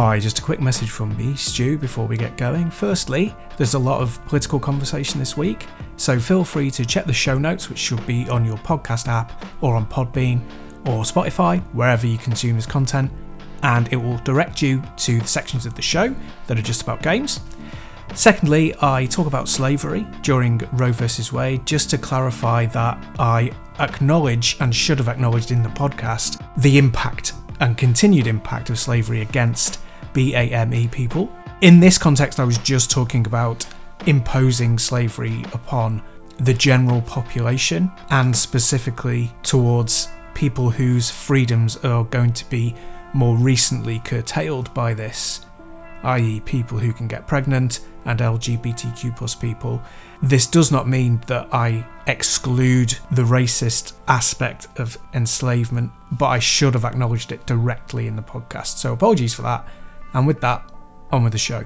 Hi, just a quick message from me, Stu, before we get going. Firstly, there's a lot of political conversation this week, so feel free to check the show notes, which should be on your podcast app or on Podbean or Spotify, wherever you consume this content, and it will direct you to the sections of the show that are just about games. Secondly, I talk about slavery during Roe vs. Wade, just to clarify that I acknowledge and should have acknowledged in the podcast the impact and continued impact of slavery against BAME people. In this context, I was just talking about imposing slavery upon the general population and specifically towards people whose freedoms are going to be more recently curtailed by this, i.e., people who can get pregnant and LGBTQ plus people. This does not mean that I exclude the racist aspect of enslavement, but I should have acknowledged it directly in the podcast. So apologies for that. And with that, on with the show.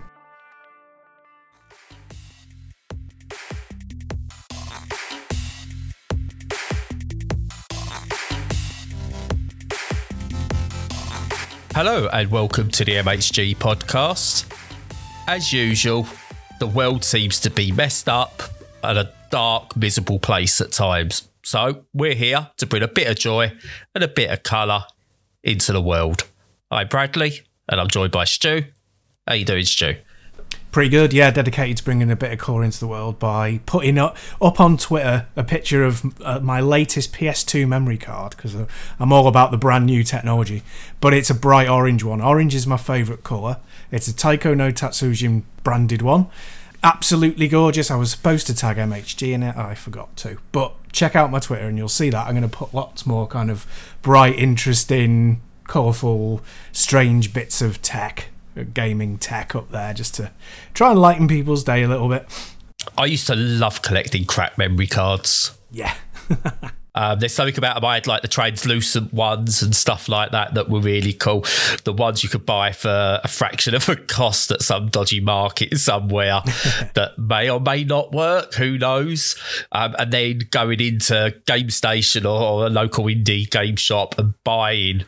Hello and welcome to the MHG podcast. As usual, the world seems to be messed up and a dark, miserable place at times. So we're here to bring a bit of joy and a bit of colour into the world. I'm Bradley and I'm joined by Stu. How you doing, Stu? Pretty good, yeah. Dedicated to bringing a bit of colour into the world by putting up, up on Twitter a picture of uh, my latest PS2 memory card because I'm all about the brand new technology. But it's a bright orange one. Orange is my favourite colour. It's a Taiko no Tatsujin branded one. Absolutely gorgeous. I was supposed to tag MHG in it. I forgot to. But check out my Twitter and you'll see that. I'm going to put lots more kind of bright, interesting, colourful, strange bits of tech gaming tech up there just to try and lighten people's day a little bit. I used to love collecting crap memory cards. Yeah. Um, there's something about them. I had like the translucent ones and stuff like that that were really cool. The ones you could buy for a fraction of a cost at some dodgy market somewhere that may or may not work. Who knows? Um, and then going into Game Station or, or a local indie game shop and buying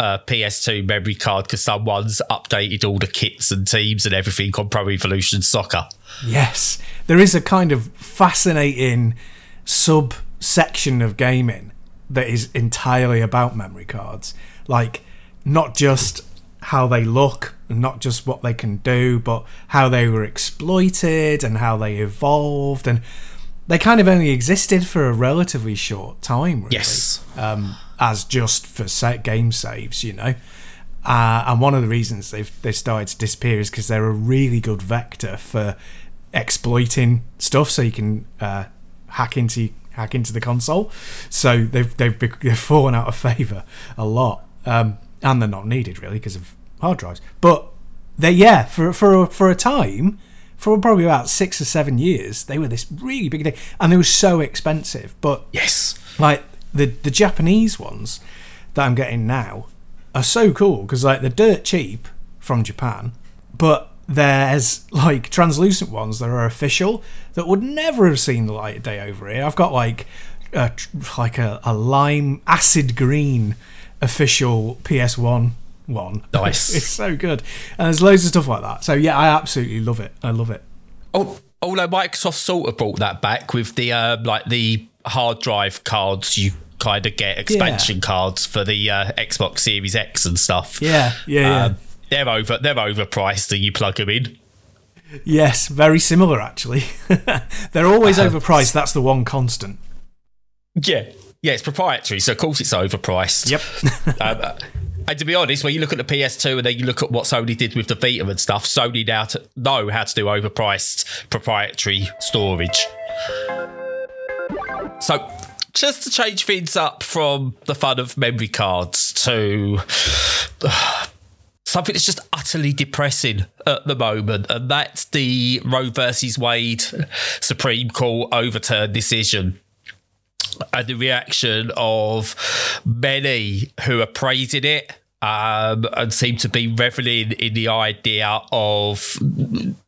a PS2 memory card because someone's updated all the kits and teams and everything on Pro Evolution Soccer. Yes, there is a kind of fascinating subsection of gaming that is entirely about memory cards. Like, not just how they look, not just what they can do, but how they were exploited and how they evolved. And they kind of only existed for a relatively short time, really. Yes. Um, as just for set game saves, you know. Uh, and one of the reasons they've they started to disappear is because they're a really good vector for exploiting stuff, so you can uh, hack into hack into the console. So they've they've they've fallen out of favour a lot, um, and they're not needed really because of hard drives. But they yeah for for for a time. For probably about six or seven years, they were this really big thing, and they were so expensive. But yes, like the the Japanese ones that I'm getting now are so cool because like they're dirt cheap from Japan, but there's like translucent ones that are official that would never have seen the light of day over here. I've got like a, like a, a lime acid green official PS1 one. Nice. it's so good. And there's loads of stuff like that. So yeah, I absolutely love it. I love it. Oh, although Microsoft sort of brought that back with the uh, like the hard drive cards you kind of get expansion yeah. cards for the uh, Xbox Series X and stuff. Yeah, yeah, um, They're over. They're overpriced, and you plug them in. Yes, very similar actually. they're always uh, overpriced. That's the one constant. Yeah, yeah. It's proprietary, so of course it's overpriced. Yep. um, and to be honest, when you look at the PS2 and then you look at what Sony did with the Vita and stuff, Sony now to know how to do overpriced proprietary storage. So, just to change things up from the fun of memory cards to uh, something that's just utterly depressing at the moment, and that's the Roe versus Wade Supreme Court overturn decision. And the reaction of many who are praising it um, and seem to be reveling in the idea of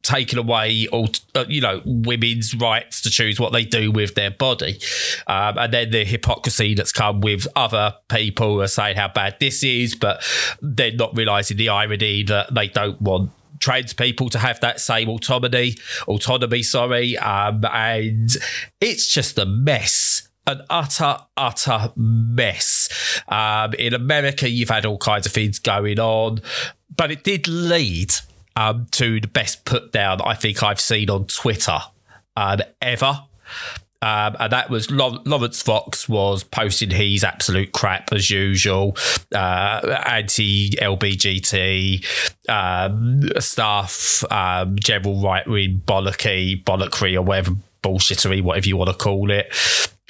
taking away all uh, you know women's rights to choose what they do with their body. Um, and then the hypocrisy that's come with other people are saying how bad this is but they're not realizing the irony that they don't want trans people to have that same autonomy autonomy sorry. Um, and it's just a mess an utter, utter mess. Um, in America, you've had all kinds of things going on, but it did lead um, to the best put down I think I've seen on Twitter um, ever. Um, and that was Laurence Fox was posting his absolute crap as usual, uh, anti LBGT um, stuff, um, general right wing bollocky, bollockery, or whatever bullshittery, whatever you want to call it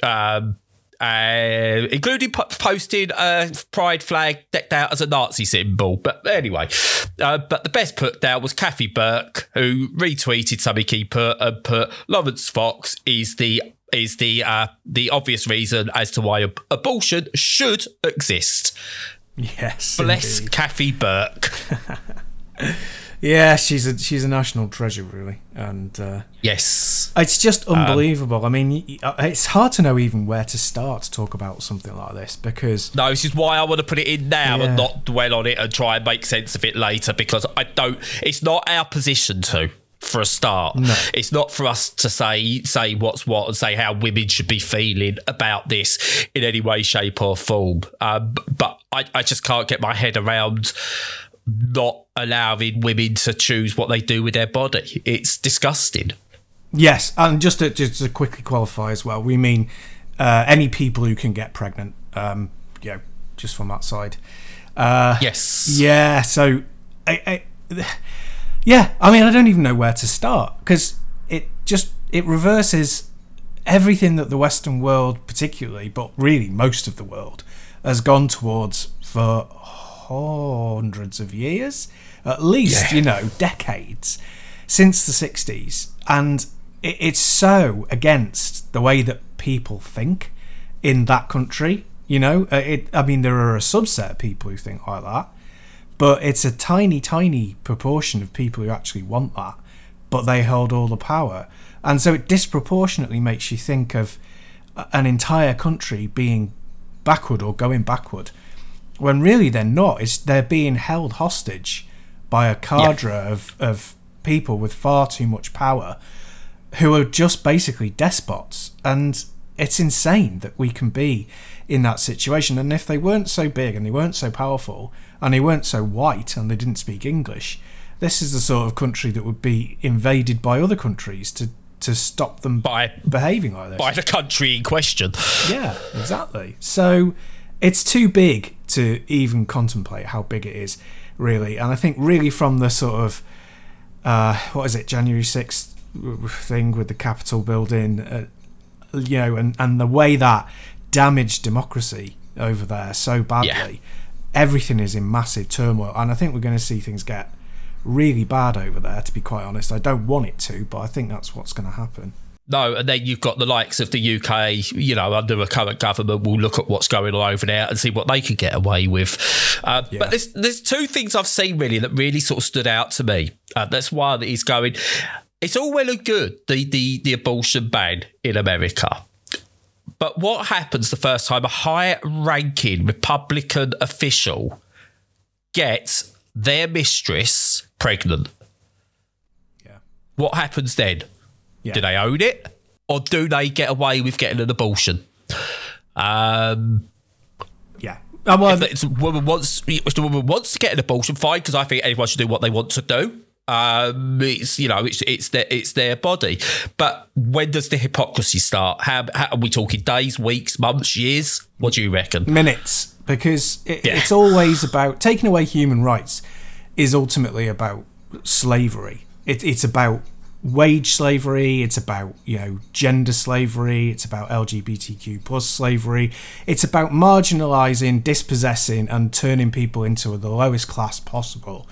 um, uh, including po- posting a pride flag decked out as a Nazi symbol. But anyway, uh, but the best put down was Kathy Burke, who retweeted something he put and put Laurence Fox is the is the uh, the obvious reason as to why ab- abortion should exist. Yes, bless indeed. Kathy Burke. Yeah, she's a she's a national treasure, really, and uh, yes, it's just um, unbelievable. Um, I mean, uh, it's hard to know even where to start to talk about something like this because no, this is why I want to put it in now yeah. and not dwell on it and try and make sense of it later because I don't. It's not our position to for a start. No. It's not for us to say say what's what and say how women should be feeling about this in any way, shape, or form. Um, but I, I just can't get my head around not allowing women to choose what they do with their body. It's disgusting. Yes, and just to, just to quickly qualify as well, we mean uh, any people who can get pregnant. Um, you know, just from that side. Uh, yes. Yeah. So, I, I, yeah. I mean, I don't even know where to start because it just it reverses everything that the Western world, particularly, but really most of the world, has gone towards for hundreds of years, at least, yeah. you know, decades since the 60s. And it, it's so against the way that people think in that country. You know, uh, it, I mean, there are a subset of people who think like that, but it's a tiny, tiny proportion of people who actually want that, but they hold all the power. And so it disproportionately makes you think of an entire country being backward or going backward when really they're not. It's they're being held hostage by a cadre yeah. of, of people with far too much power who are just basically despots. And it's insane that we can be in that situation. And if they weren't so big and they weren't so powerful and they weren't so white and they didn't speak English, this is the sort of country that would be invaded by other countries to to stop them by behaving like this. By the country in question. Yeah, exactly. So it's too big to even contemplate how big it is, really. And I think really from the sort of uh, what is it, January sixth thing with the Capitol building, uh, you know, and and the way that damaged democracy over there so badly. Yeah. Everything is in massive turmoil, and I think we're going to see things get really bad over there. To be quite honest, I don't want it to, but I think that's what's going to happen. No, and then you've got the likes of the UK, you know, under a current government, will look at what's going on over there and see what they can get away with. Uh, yeah. But there's there's two things I've seen really that really sort of stood out to me. Uh, that's one is going. It's all well and good the the the abortion ban in America. But what happens the first time a high ranking Republican official gets their mistress pregnant? Yeah. What happens then? Yeah. Do they own it, or do they get away with getting an abortion? Um, yeah. Uh, well, if, the woman wants, if the woman wants to get an abortion, fine, because I think anyone should do what they want to do. Um, it's you know it's it's their it's their body, but when does the hypocrisy start? How, how are we talking? Days, weeks, months, years? What do you reckon? Minutes, because it, yeah. it's always about taking away human rights. Is ultimately about slavery. It, it's about wage slavery it's about you know gender slavery it's about lgbtq plus slavery it's about marginalizing dispossessing and turning people into the lowest class possible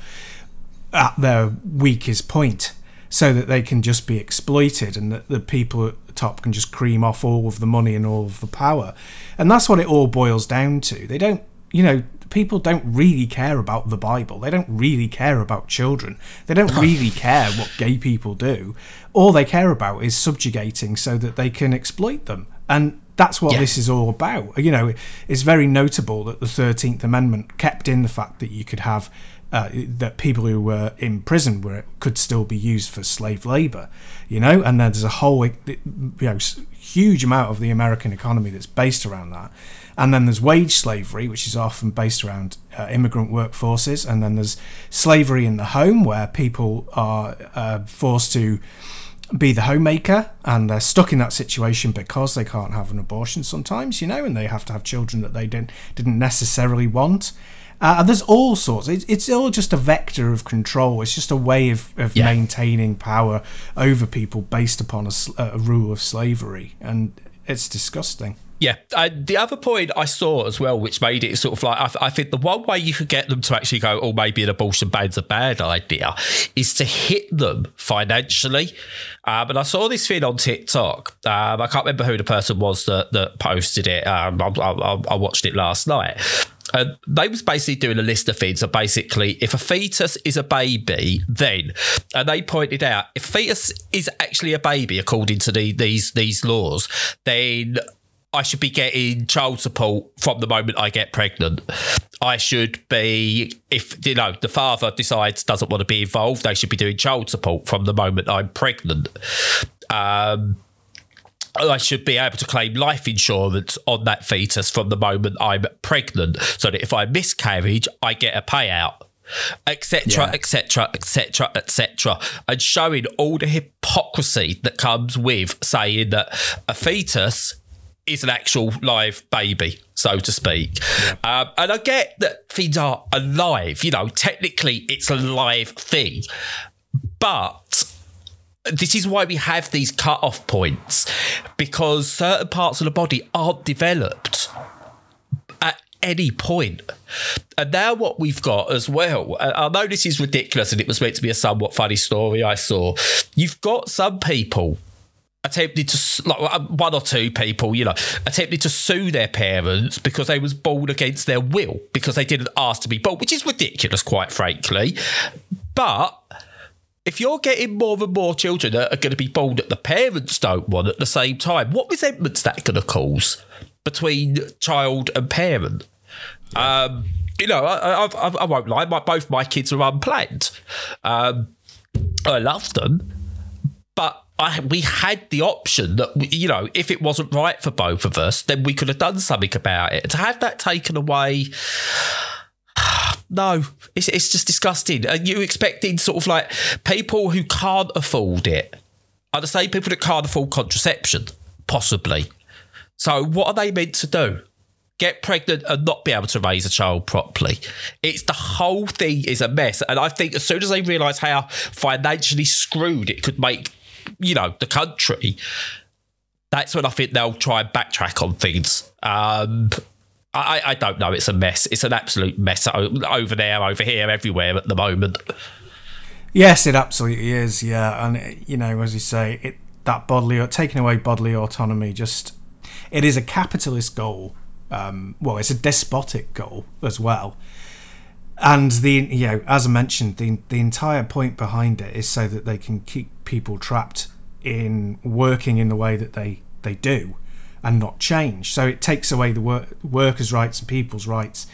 at their weakest point so that they can just be exploited and that the people at the top can just cream off all of the money and all of the power. And that's what it all boils down to. They don't you know, people don't really care about the Bible. They don't really care about children. They don't really care what gay people do. All they care about is subjugating so that they can exploit them. And that's what yeah. this is all about. You know, it's very notable that the 13th Amendment kept in the fact that you could have uh, that people who were in prison were could still be used for slave labor, you know, and there's a whole you know huge amount of the American economy that's based around that. And then there's wage slavery, which is often based around uh, immigrant workforces. And then there's slavery in the home, where people are uh, forced to be the homemaker and they're stuck in that situation because they can't have an abortion sometimes, you know, and they have to have children that they didn't didn't necessarily want. Uh, and there's all sorts. It's, it's all just a vector of control. It's just a way of, of yeah. maintaining power over people based upon a, a rule of slavery, and it's disgusting. Yeah. Uh, the other point I saw as well, which made it sort of like, I, I, think the one way you could get them to actually go, oh, maybe an abortion ban's a bad idea, is to hit them financially. Um, and I saw this thing on TikTok. Um, I can't remember who the person was that, that posted it. Um, I, I, I watched it last night. Uh, they was basically doing a list of things. So basically, if a fetus is a baby, then and they pointed out if fetus is actually a baby according to the, these these laws, then I should be getting child support from the moment I get pregnant. I should be, if you know, the father decides doesn't want to be involved, they should be doing child support from the moment I'm pregnant. Um, I should be able to claim life insurance on that fetus from the moment I'm pregnant, so that if I miscarriage, I get a payout etc etc etc etc and showing all the hypocrisy that comes with saying that a fetus is an actual live baby, so to speak. Yeah. Um, and I get that things are alive. You know, technically it's a live thing, but this is why we have these cut-off points because certain parts of the body aren't developed at any point. And now what we've got as well, I know this is ridiculous and it was meant to be a somewhat funny story I saw. You've got some people attempted to like uh, one or two people you know attempted to sue their parents because they was born against their will because they didn't ask to be born which is ridiculous quite frankly. But if you're getting more and more children that are going to be born that the parents don't want at the same time what resentment's that going to cause between child and parent? Um, you know I, I, I, won't lie my, both my kids are unplanned. Um, I love them but I, we had the option that you know if it wasn't right for both of us, then we could have done something about it. To have that taken away, no, it's it's just disgusting. Are you expecting sort of like people who can't afford it the same people that can't afford contraception, possibly. So what are they meant to do? Get pregnant and not be able to raise a child properly. It's the whole thing is a mess. And I think as soon as they realise how financially screwed it could make you know, the country, that's when I think they'll try and backtrack on things. Um, I, I don't know. It's a mess. It's an absolute mess over there, over here, everywhere at the moment. Yes, it absolutely is. Yeah, and you know, as you say, it that bodily taking away bodily autonomy just it is a capitalist goal. Um, well, it's a despotic goal as well. And the you know, as I mentioned, the the entire point behind it is so that they can keep people trapped in working in the way that they, they do and not change. So it takes away the work, workers' rights and people's rights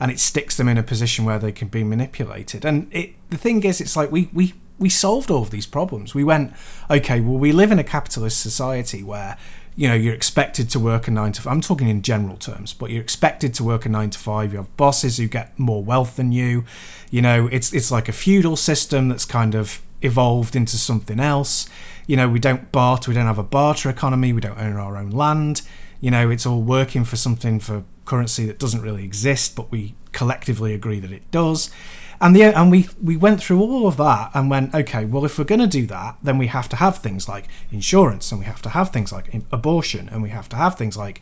and it sticks them in a position where they can be manipulated. And it, the thing is, it's like we, we, we solved all of these problems. We went, okay, well, we live in a capitalist society where you know you're expected to work a nine to. i I'm talking in general terms, but you're expected to work a nine to five. You have bosses who get more wealth than you. You know, it's it's like a feudal system that's kind of evolved into something else. You know, we don't barter, we don't have a barter economy, we don't own our own land. You know, it's all working for something for currency that doesn't really exist, but we collectively agree that it does. And the and we we went through all of that and went, okay, well, if we're going to do that, then we have to have things like insurance, and we have to have things like abortion, and we have to have things like,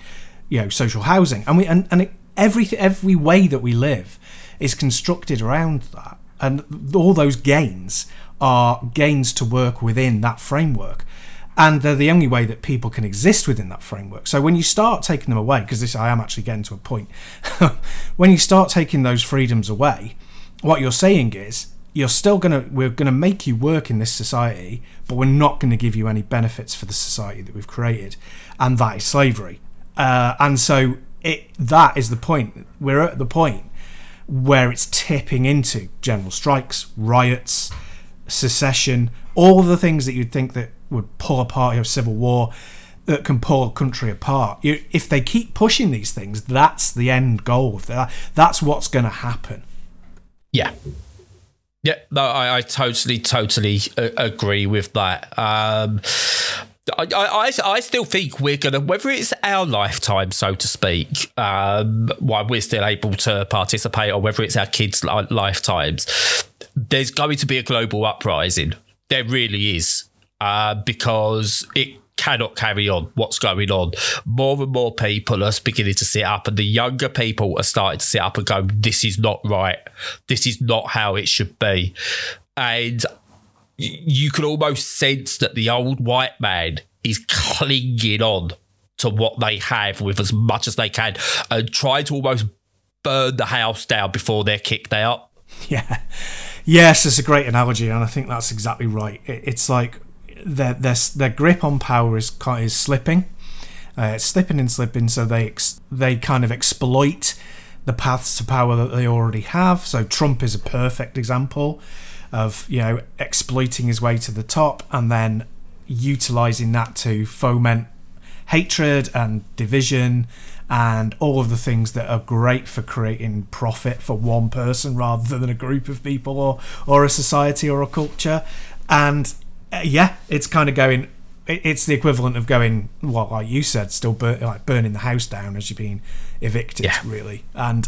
you know, social housing, and we and and it, every every way that we live is constructed around that, and all those gains are gains to work within that framework. and they're the only way that people can exist within that framework. So when you start taking them away, because this I am actually getting to a point, when you start taking those freedoms away, what you're saying is you're still gonna we're gonna make you work in this society, but we're not to give you any benefits for the society that we've created, and that is slavery. Uh, and so it that is the point. We're at the point where it's tipping into general strikes, riots, secession, all the things that you'd think that would pull apart your civil war that can pull a country apart. You, if they keep pushing these things, that's the end goal. That's what's going to happen. Yeah. Yeah, no, I, I totally, totally uh, agree with that. Um, I, I, I still think we're gonna, whether it's our lifetime, so to speak, um, while we're still able to participate, or whether it's our kids' lifetimes, there's going to be a global uprising. There really is uh, because it cannot carry on what's going on. More and more people are beginning to sit up, and the younger people are starting to sit up and go, This is not right. This is not how it should be. And you could almost sense that the old white man is clinging on to what they have with as much as they can and trying to almost burn the house down before they're kicked out. Yeah. Yes, it's a great analogy, and I think that's exactly right. It's like their their their grip on power is is slipping. Uh, it's slipping and slipping, so they ex- they kind of exploit the paths to power that they already have. So Trump is a perfect example of you know exploiting his way to the top and then utilizing that to foment hatred and division and all of the things that are great for creating profit for one person rather than a group of people or or a society or a culture and uh, yeah, it's kind of going. It's the equivalent of going, well, like you said, still burn, like burning the house down as you're being evicted, yeah. really. And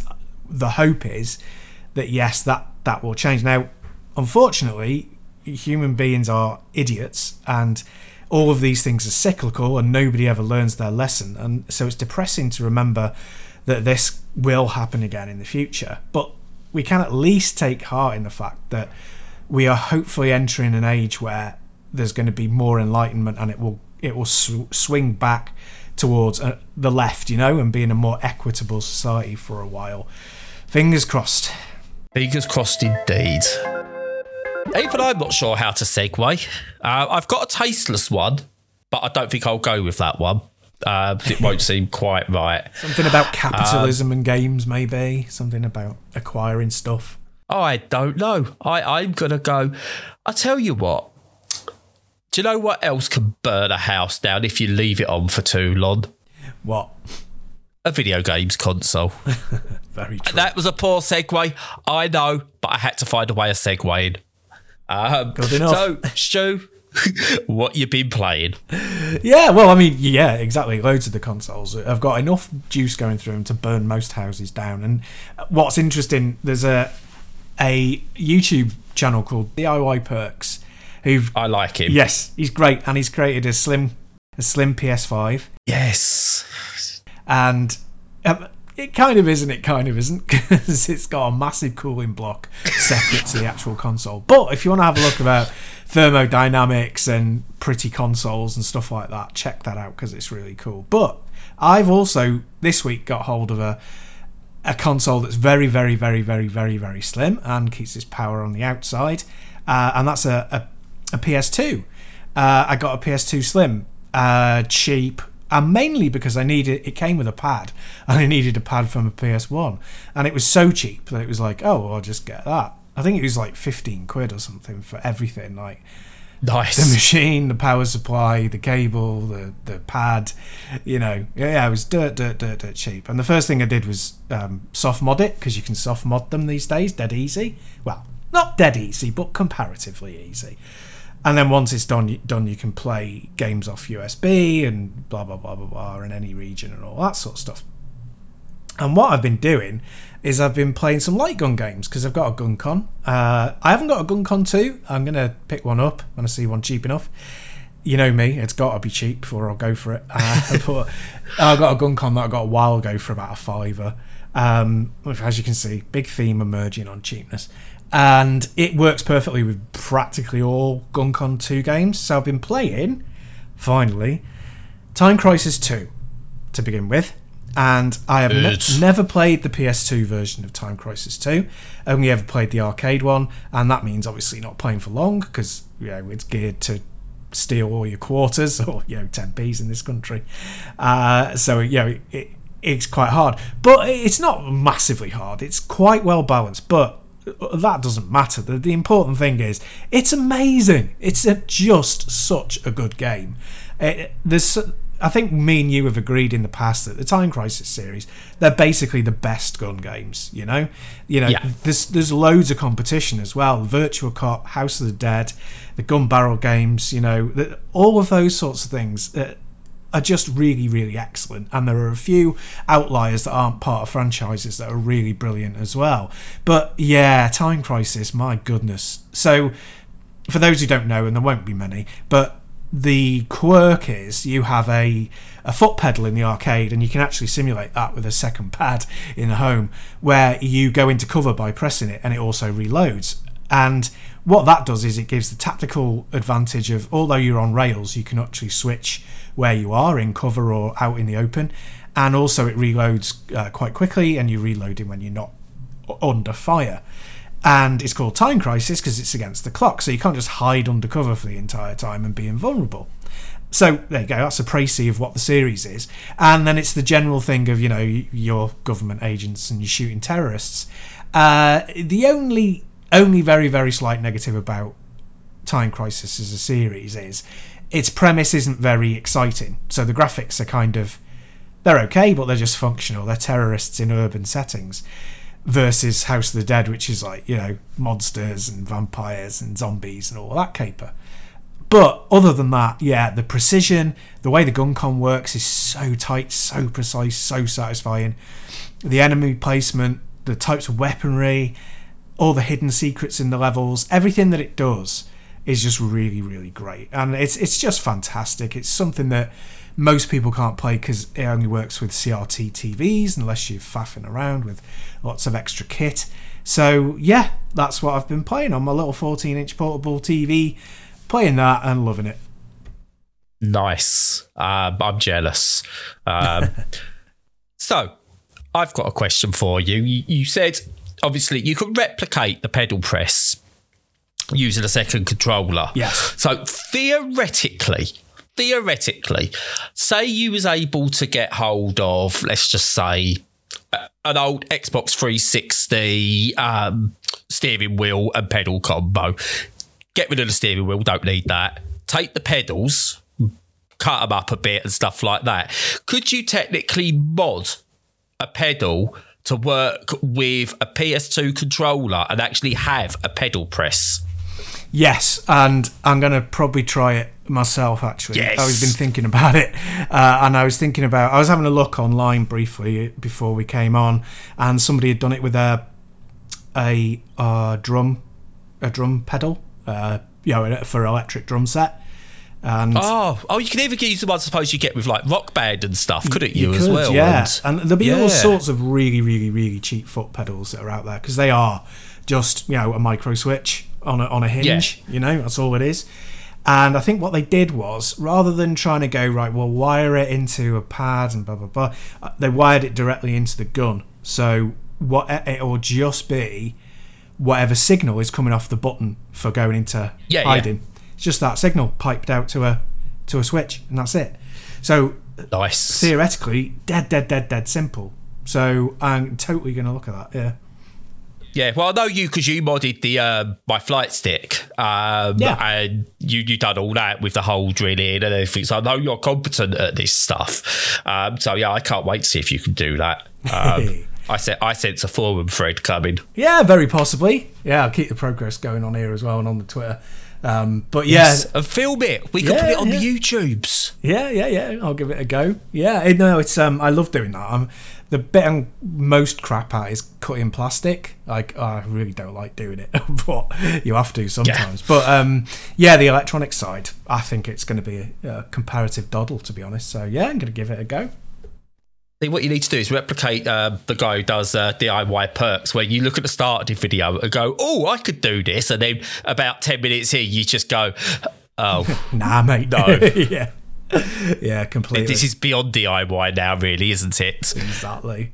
the hope is that yes, that that will change. Now, unfortunately, human beings are idiots, and all of these things are cyclical, and nobody ever learns their lesson. And so it's depressing to remember that this will happen again in the future. But we can at least take heart in the fact that we are hopefully entering an age where there's going to be more enlightenment and it will it will sw- swing back towards uh, the left, you know, and being a more equitable society for a while. Fingers crossed. Fingers crossed indeed. Even I'm not sure how to segue. Uh, I've got a tasteless one, but I don't think I'll go with that one. Uh, it won't seem quite right. Something about capitalism um, and games, maybe. Something about acquiring stuff. I don't know. I, I'm going to go. I tell you what, do you know what else can burn a house down if you leave it on for too long? What? A video games console. Very true. That was a poor segue, I know, but I had to find a way of segueing. Um, Good enough. So, Stu, what you've been playing? Yeah, well, I mean, yeah, exactly. Loads of the consoles have got enough juice going through them to burn most houses down. And what's interesting, there's a a YouTube channel called DIY Perks who I like him. Yes, he's great, and he's created a slim, a slim PS5. Yes, and um, it kind of isn't, it kind of isn't because it's got a massive cooling block separate to the actual console. But if you want to have a look about thermodynamics and pretty consoles and stuff like that, check that out because it's really cool. But I've also this week got hold of a a console that's very, very, very, very, very, very slim and keeps its power on the outside, uh, and that's a, a a PS2. Uh, I got a PS2 Slim, uh, cheap, and mainly because I needed it came with a pad, and I needed a pad from a PS1, and it was so cheap that it was like, oh, well, I'll just get that. I think it was like fifteen quid or something for everything, like nice the machine, the power supply, the cable, the the pad. You know, yeah, it was dirt, dirt, dirt, dirt cheap. And the first thing I did was um, soft mod it because you can soft mod them these days, dead easy. Well, not dead easy, but comparatively easy and then once it's done, done, you can play games off USB and blah blah blah blah blah in any region and all that sort of stuff. And what I've been doing is I've been playing some light gun games because I've got a GunCon. Uh, I haven't got a GunCon two. I'm gonna pick one up when I see one cheap enough. You know me, it's got to be cheap before I'll go for it. Uh, but I got a GunCon that I got a while ago for about a fiver. Um, as you can see, big theme emerging on cheapness and it works perfectly with practically all GunCon 2 games. So I've been playing finally, Time Crisis 2 to begin with. And I have ne- never played the PS2 version of Time Crisis 2. Only ever played the arcade one, and that means obviously not playing for long because you know it's geared to steal all your quarters or you know 10p's in this country. Uh, so you know it, it's quite hard, but it's not massively hard. It's quite well balanced, but that doesn't matter. The, the important thing is it's amazing. It's a, just such a good game. It, there's, I think me and you have agreed in the past that the Time Crisis series they're basically the best gun games. You know, you know. Yeah. There's there's loads of competition as well. Virtual Cop, House of the Dead, the Gun Barrel games. You know, all of those sorts of things. Uh, are just really, really excellent. And there are a few outliers that aren't part of franchises that are really brilliant as well. But yeah, Time Crisis, my goodness. So, for those who don't know, and there won't be many, but the quirk is you have a a foot pedal in the arcade and you can actually simulate that with a second pad in the home where you go into cover by pressing it and it also reloads and what that does is it gives the tactical advantage of although you're on rails you can actually switch where you are in cover or out in the open and also it reloads uh, quite quickly and you're reloading when you're not under fire. And it's called time crisis because it's against the clock so you can't just hide under cover for the entire time and be invulnerable. So there you go that's a précis of what the series is. And then it's the general thing of you know your government agents and you're shooting terrorists. Uh, the only only very very slight negative about time crisis as a series is its premise isn't very exciting so the graphics are kind of they're okay but they're just functional they're terrorists in urban settings versus House of the Dead, which is like, you know, monsters and vampires and zombies and all that caper. But other than that, yeah, the precision, the way the GunCon works is so tight, so precise, so satisfying. The enemy placement, the types of weaponry, all the hidden secrets in the levels, everything that it does is just really, really great. And it's it's just fantastic. It's something that most people can't play because it only works with CRT TVs unless you're faffing around with lots of extra kit. So yeah, that's what I've been playing on my little 14 inch portable TV, playing that and loving it. Nice. Um, I'm jealous. Um, so, I've got a question for you. you. You said obviously you could replicate the pedal press using a second controller. Yes. So theoretically, theoretically, say you was able to get hold of, let's just say, an old Xbox 360 um, steering wheel and pedal combo. Get rid of the steering wheel, don't need that. Take the pedals, cut them up a bit and stuff like that. Could you technically mod a pedal to work with a PS2 controller and actually have a pedal press? Yes, and I'm going to probably try it myself actually. Yes. I was been thinking about it. Uh, and I was thinking about, I was having a look online briefly before we came on, and somebody had done it with a, a uh, drum, a drum pedal, uh, you know, for electric drum set. And Oh, oh, you can even use the ones I suppose you get with like rock band and stuff, couldn't you, You as well? Yeah, And- and, there'll be all sorts of really, really, really cheap foot pedals that are out there because they are just you know a micro switch on a on a hinge. You know, that's all it is. And I think what they did was rather than trying to go right, well, wire it into a pad and blah blah blah, uh, they wired it directly into the gun. So what it will just be whatever signal is coming off the button for going into Yeah, yeah. hiding. It's just that signal piped out to a to a switch, and that's it. So nice. theoretically dead dead dead dead simple so i'm totally gonna look at that yeah Yeah, well, I know you because you modded the um, my flight stick, um, Yeah. and you you done all that with the whole drilling and everything. So I know you're competent at this stuff. Um, so yeah, I can't wait to see if you can do that. Um, I said I sense a forum thread coming. yeah very possibly yeah i'll keep the progress going on here as well and on the twitter um, but yeah and film it. We can Yeah, put it on yeah. the YouTubes. yeah yeah yeah i'll give it a go yeah no it's um i love doing that i'm the bit i'm most crap at is cutting plastic. Like i really don't like doing it but you have to sometimes. But um yeah the electronic side i think it's going to be a, a comparative doddle to be honest. So yeah i'm going to give it a go. See, what you need to do is replicate uh, the guy who does uh, DIY perks, where you look at the start of the video and go, "Oh, I could do this," and then about ten minutes in, you just go, "Oh, nah mate. No. yeah yeah, completely. This is beyond DIY now, really, isn't it? exactly.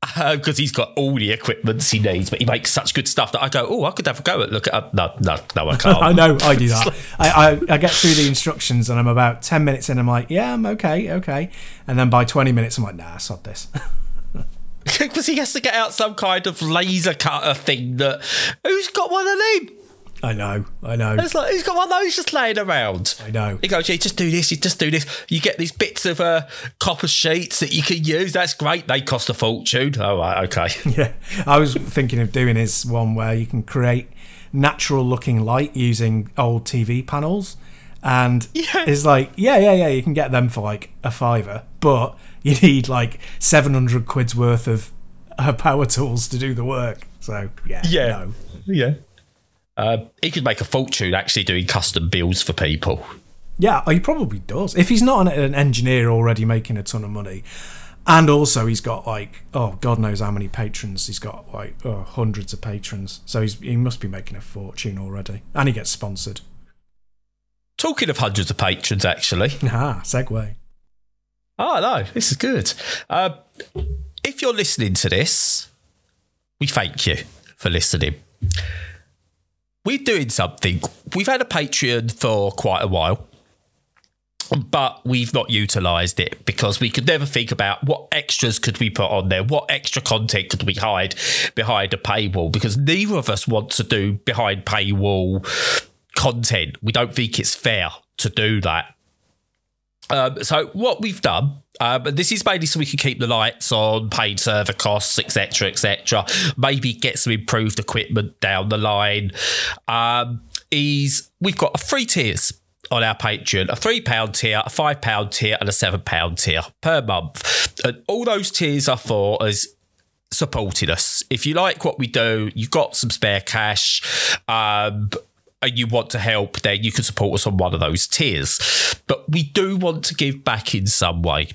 Because uh, he's got all the equipment he needs, but he makes such good stuff that I go, oh, I could have a go at look at. Uh, no, no, no, I can't. I know, I do that. I, I, I get through the instructions and I'm about ten minutes in. I'm like, yeah, I'm okay, okay, and then by twenty minutes, I'm like, nah, sod this. Because he has to get out some kind of laser cutter thing that. Who's got one of them? I know, I know. It's like he's got one of those just laying around. I know. He goes, yeah, just do this, you just do this. You get these bits of uh, copper sheets that you can use. That's great. They cost a fortune. Oh, right, okay. Yeah, I was thinking of doing this one where you can create natural looking light using old TV panels. And Yeah. it's like, yeah, yeah, yeah, you can get them for like a fiver, but you need like 700 quid's worth of uh, power tools to do the work. So, yeah, Yeah. no. Yeah. Uh, he could make a fortune actually doing custom builds for people. Yeah, he probably does. If he's not an, an engineer already making a ton of money, and also he's got like, oh, God knows how many patrons. He's got like oh, hundreds of patrons. So he's, he must be making a fortune already. And he gets sponsored. Talking of hundreds of patrons, actually. Ah, segue. Oh, no, this is good. Uh, if you're listening to this, we thank you for listening. We're doing something. We've had a Patreon for quite a while, but we've not utilised it because we could never think about what extras could we put on there, what extra content could we hide behind a paywall, because neither of us want to do behind paywall content. We don't think it's fair to do that. Um, so what we've done, um, and this is mainly so we can keep the lights on, paid server costs, etc., etc. Maybe get some improved equipment down the line. Um, is we've got three tiers on our Patreon: a three pound tier, a five pound tier, and a seven pound tier per month. And all those tiers are for us supporting us. If you like what we do, you've got some spare cash, um, and you want to help, then you can support us on one of those tiers. But we do want to give back in some way.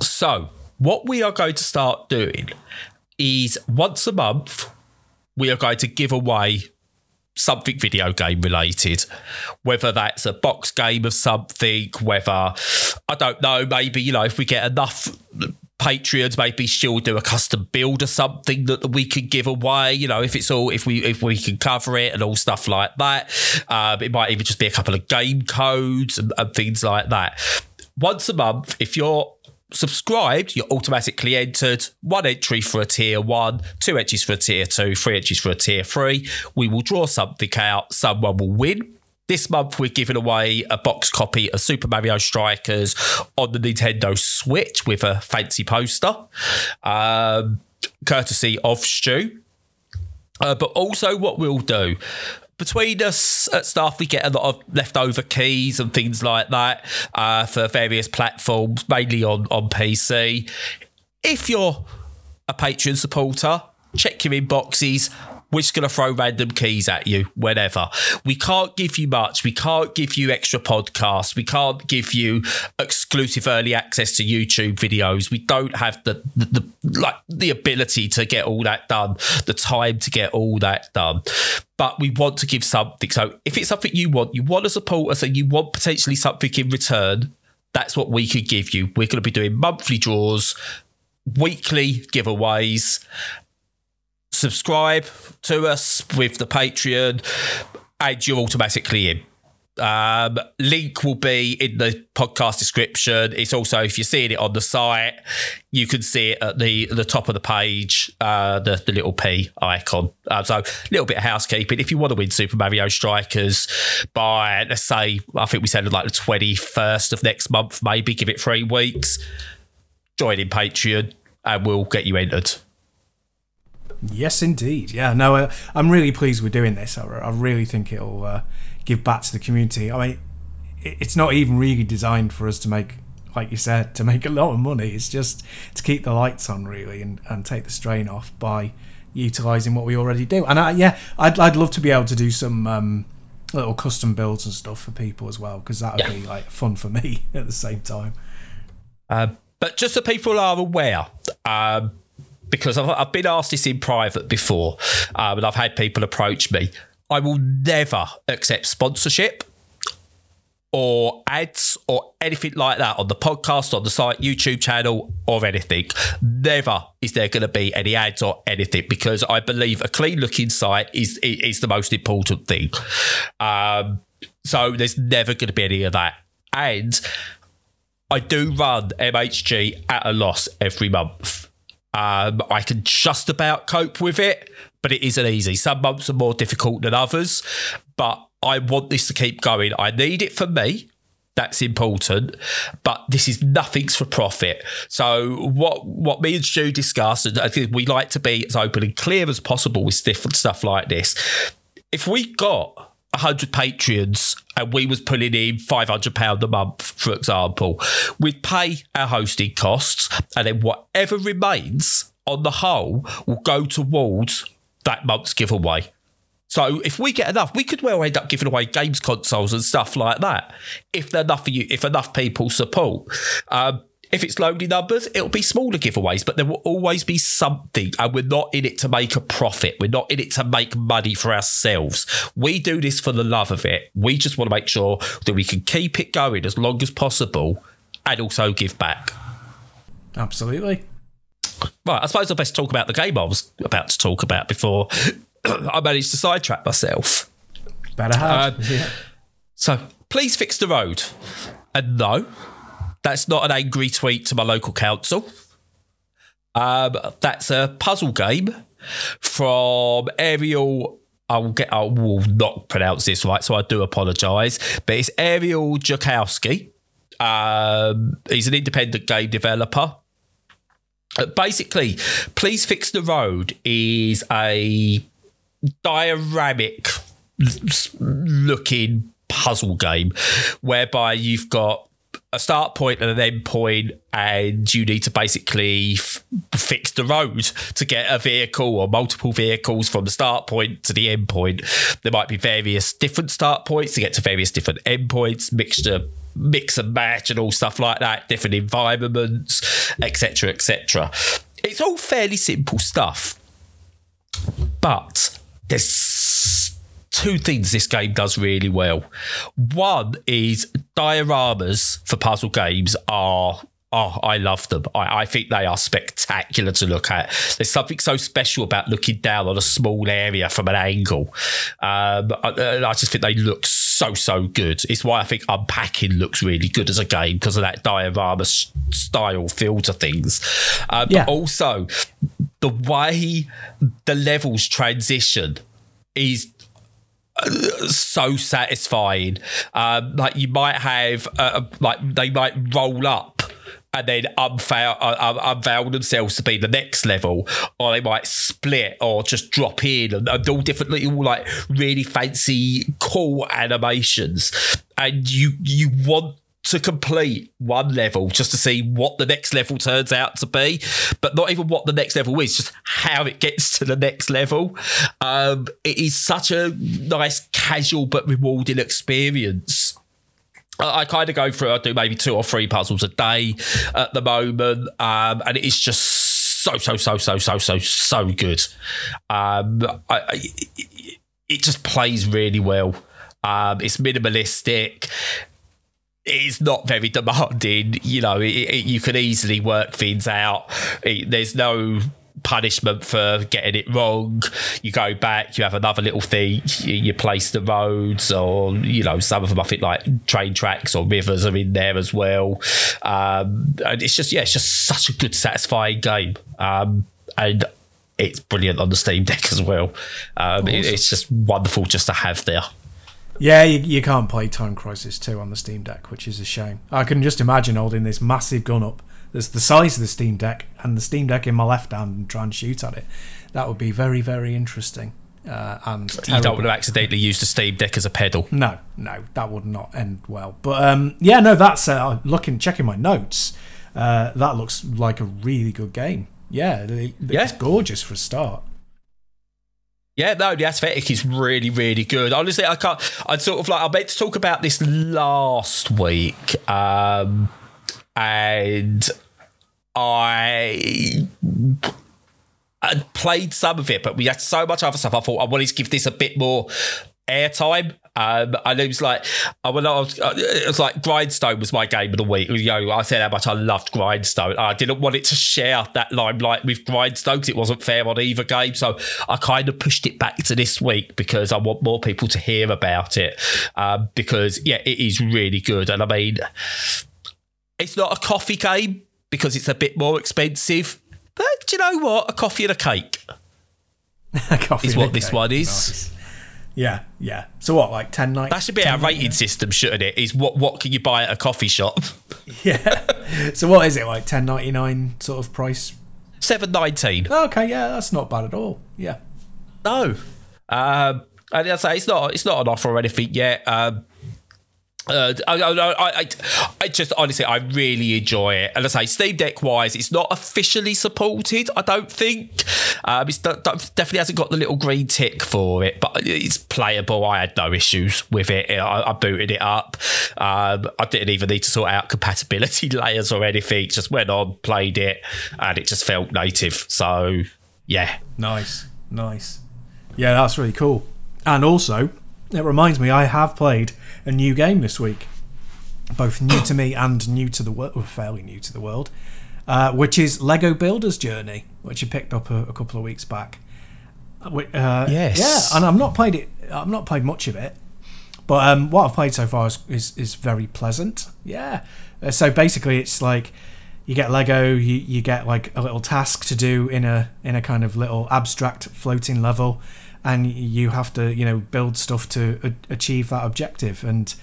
So, what we are going to start doing is once a month, we are going to give away something video game related, whether that's a box game of something, whether I don't know, maybe you know if we get enough Patreons, maybe she'll do a custom build or something that we can give away. You know, if it's all if we if we can cover it and all stuff like that. Um, it might even just be a couple of game codes and, and things like that. Once a month, if you're subscribed, you're automatically entered. One entry for a tier one, two entries for a tier two, three entries for a tier three. We will draw something out. Someone will win. This month, we're giving away a box copy of Super Mario Strikers on the Nintendo Switch with a fancy poster, um, courtesy of Stu. Uh, but also, what we'll do between us at staff, we get a lot of leftover keys and things like that uh, for various platforms, mainly on on PC. If you're a Patreon supporter, check your inboxes. We're just going to throw random keys at you whenever. We can't give you much. We can't give you extra podcasts. We can't give you exclusive early access to YouTube videos. We don't have the, the, the like the ability to get all that done, the time to get all that done. But we want to give something. So if it's something you want, you want to support us, and you want potentially something in return, that's what we could give you. We're going to be doing monthly draws, weekly giveaways. Subscribe to us with the Patreon, and you're automatically in. Um, link will be in the podcast description. It's also if you're seeing it on the site, you can see it at the the top of the page, uh, the the little P icon. Uh, so a little bit of housekeeping. If you want to win Super Mario Strikers by let's say I think we said like the twenty first of next month, maybe give it three weeks. Join in Patreon, and we'll get you entered. Yes, indeed. Yeah, no, uh, I'm really pleased we're doing this. I, I really think it'll uh, give back to the community. I mean, it, it's not even really designed for us to make, like you said, to make a lot of money. It's just to keep the lights on, really, and, and take the strain off by utilizing what we already do. And I, yeah, I'd, I'd love to be able to do some um, little custom builds and stuff for people as well, because that would Yeah. be like fun for me at the same time. Uh, but just so people are aware, um, because I've, I've been asked this in private before, um, and I've had people approach me. I will never accept sponsorship. or ads or anything like that on the podcast, on the site, YouTube channel, or anything. Never is there going to be any ads or anything because I believe a clean looking site is is the most important thing. Um, so there's never going to be any of that. And I do run MHG at a loss every month. Um, I can just about cope with it, but it isn't easy. Some months are more difficult than others, but I want this to keep going. I need it for me. That's important, but this is nothing's for profit. So what what me and Stu discussed, and I think we like to be as open and clear as possible with different stuff like this. If we got 100 patrons and we was pulling in £500 a month, for example, we'd pay our hosting costs and then whatever remains on the whole will go towards that month's giveaway. So if we get enough, we could well end up giving away games consoles and stuff like that if enough you, if enough people support. Um, if it's lonely numbers, it'll be smaller giveaways, but there will always be something. And we're not in it to make a profit. We're not in it to make money for ourselves. We do this for the love of it. We just want to make sure that we can keep it going as long as possible and also give back. Absolutely. Right, I suppose I best talk about the game I was about to talk about before I managed to sidetrack myself. Better have. Um, yeah. So please fix the road. And no, that's not an angry tweet to my local council. Um, that's a puzzle game from Ariel. I will get. I will not pronounce this right, so I do apologise. But it's Ariel Jakowski. Um, he's an independent game developer. Basically, please fix the road is a dioramic looking puzzle game whereby you've got a start point and an end point, and you need to basically f- fix the road to get a vehicle or multiple vehicles from the start point to the end point. There might be various different start points to get to various different end points, mixture, mix and match, and all stuff like that, different environments, etc., etc. It's all fairly simple stuff, but there's two things this game does really well. One is dioramas for puzzle games are Oh, I love them. I, I, think they are spectacular to look at. There's something so special about looking down on a small area from an angle. Um, I, I, just think they look so, so good. It's why I think unpacking looks really good as a game because of that diorama style feel to things. Um, yeah. But also, the way the levels transition is so satisfying. Um, like you might have, uh, like they might roll up and then unveil, uh, uh, unveil themselves to be the next level, or they might split or just drop in and, and all different little like really fancy, cool animations. And you you want to complete one level just to see what the next level turns out to be, but not even what the next level is, just how it gets to the next level. Um, it is such a nice, casual but rewarding experience. I, kind of go through, I do maybe two or three puzzles a day at the moment, um, and it is just so, so, so, so, so, so, so good. Um, I, I, it just plays really well. Um, it's minimalistic it's not very demanding. You know, it, it, you can easily work things out. It, there's no punishment for getting it wrong. You go back, you have another little thing, you, place the roads, or you know, some of them I think like train tracks or rivers are in there as well. Um, and it's just yeah, it's just such a good, satisfying game. Um, and it's brilliant on the Steam Deck as well. Um, awesome. it, it's just wonderful just to have there. Yeah, you, you can't play Time Crisis 2 on the Steam Deck, which is a shame. I can just imagine holding this massive gun up that's the size of the Steam Deck and the Steam Deck in my left hand and try and shoot at it. That would be very, very interesting. Uh, and you don't want to accidentally use the Steam Deck as a pedal. No, no, that would not end well. But um, yeah, no, that's uh, looking, checking my notes. Uh, that looks like a really good game. Yeah, it, yeah, it's gorgeous for a start. Yeah, no, the aesthetic is really, really good. Honestly, I can't. I'd sort of like I meant to talk about this last week, um, and I I played some of it, but we had so much other stuff. I thought I wanted to give this a bit more airtime Um, and it was like, I, when I was, uh, it was like Grindstone was my game of the week. You know, I said how much I loved Grindstone. I didn't want it to share that limelight with Grindstone because it wasn't fair on either game. So I kind of pushed it back to this week because I want more people to hear about it. Um, because yeah, it is really good. And I mean, it's not a coffee game because it's a bit more expensive. But do you know what? A coffee and a cake Coffee is what this cake. one is. Nice. Yeah, yeah. So what, like ten night? That should be our rating system, shouldn't it? Is what what can you buy at a coffee shop? Yeah. so what is it like? Ten ninety nine sort of price? Seven nineteen. Okay, yeah, that's not bad at all. Yeah. No. Um, and I say it's not it's not an offer or anything yet. Um, uh, I, I, I, I just honestly, I really enjoy it. And I say, Steam Deck wise, it's not officially supported. I don't think. Um, it's not, definitely hasn't got the little green tick for it, but it's playable. I had no issues with it. I, I booted it up. Um, I didn't even need to sort out compatibility layers or anything. Just went on, played it, and it just felt native. So yeah, Nice, nice. Yeah, that's really cool. And also, it reminds me, I have played a new game this week, both new to me and new to the world, fairly new to the world, uh, which is Lego Builder's Journey, which I picked up a, a couple of weeks back. Uh, Uh, Yes. Yeah, and I've not played it. I've not played much of it, but um, what I've played so far is is, is very pleasant. Yeah. Uh, so basically, it's like you get Lego, you, you get like a little task to do in a in a kind of little abstract floating level, and you have to you know build stuff to a- achieve that objective. And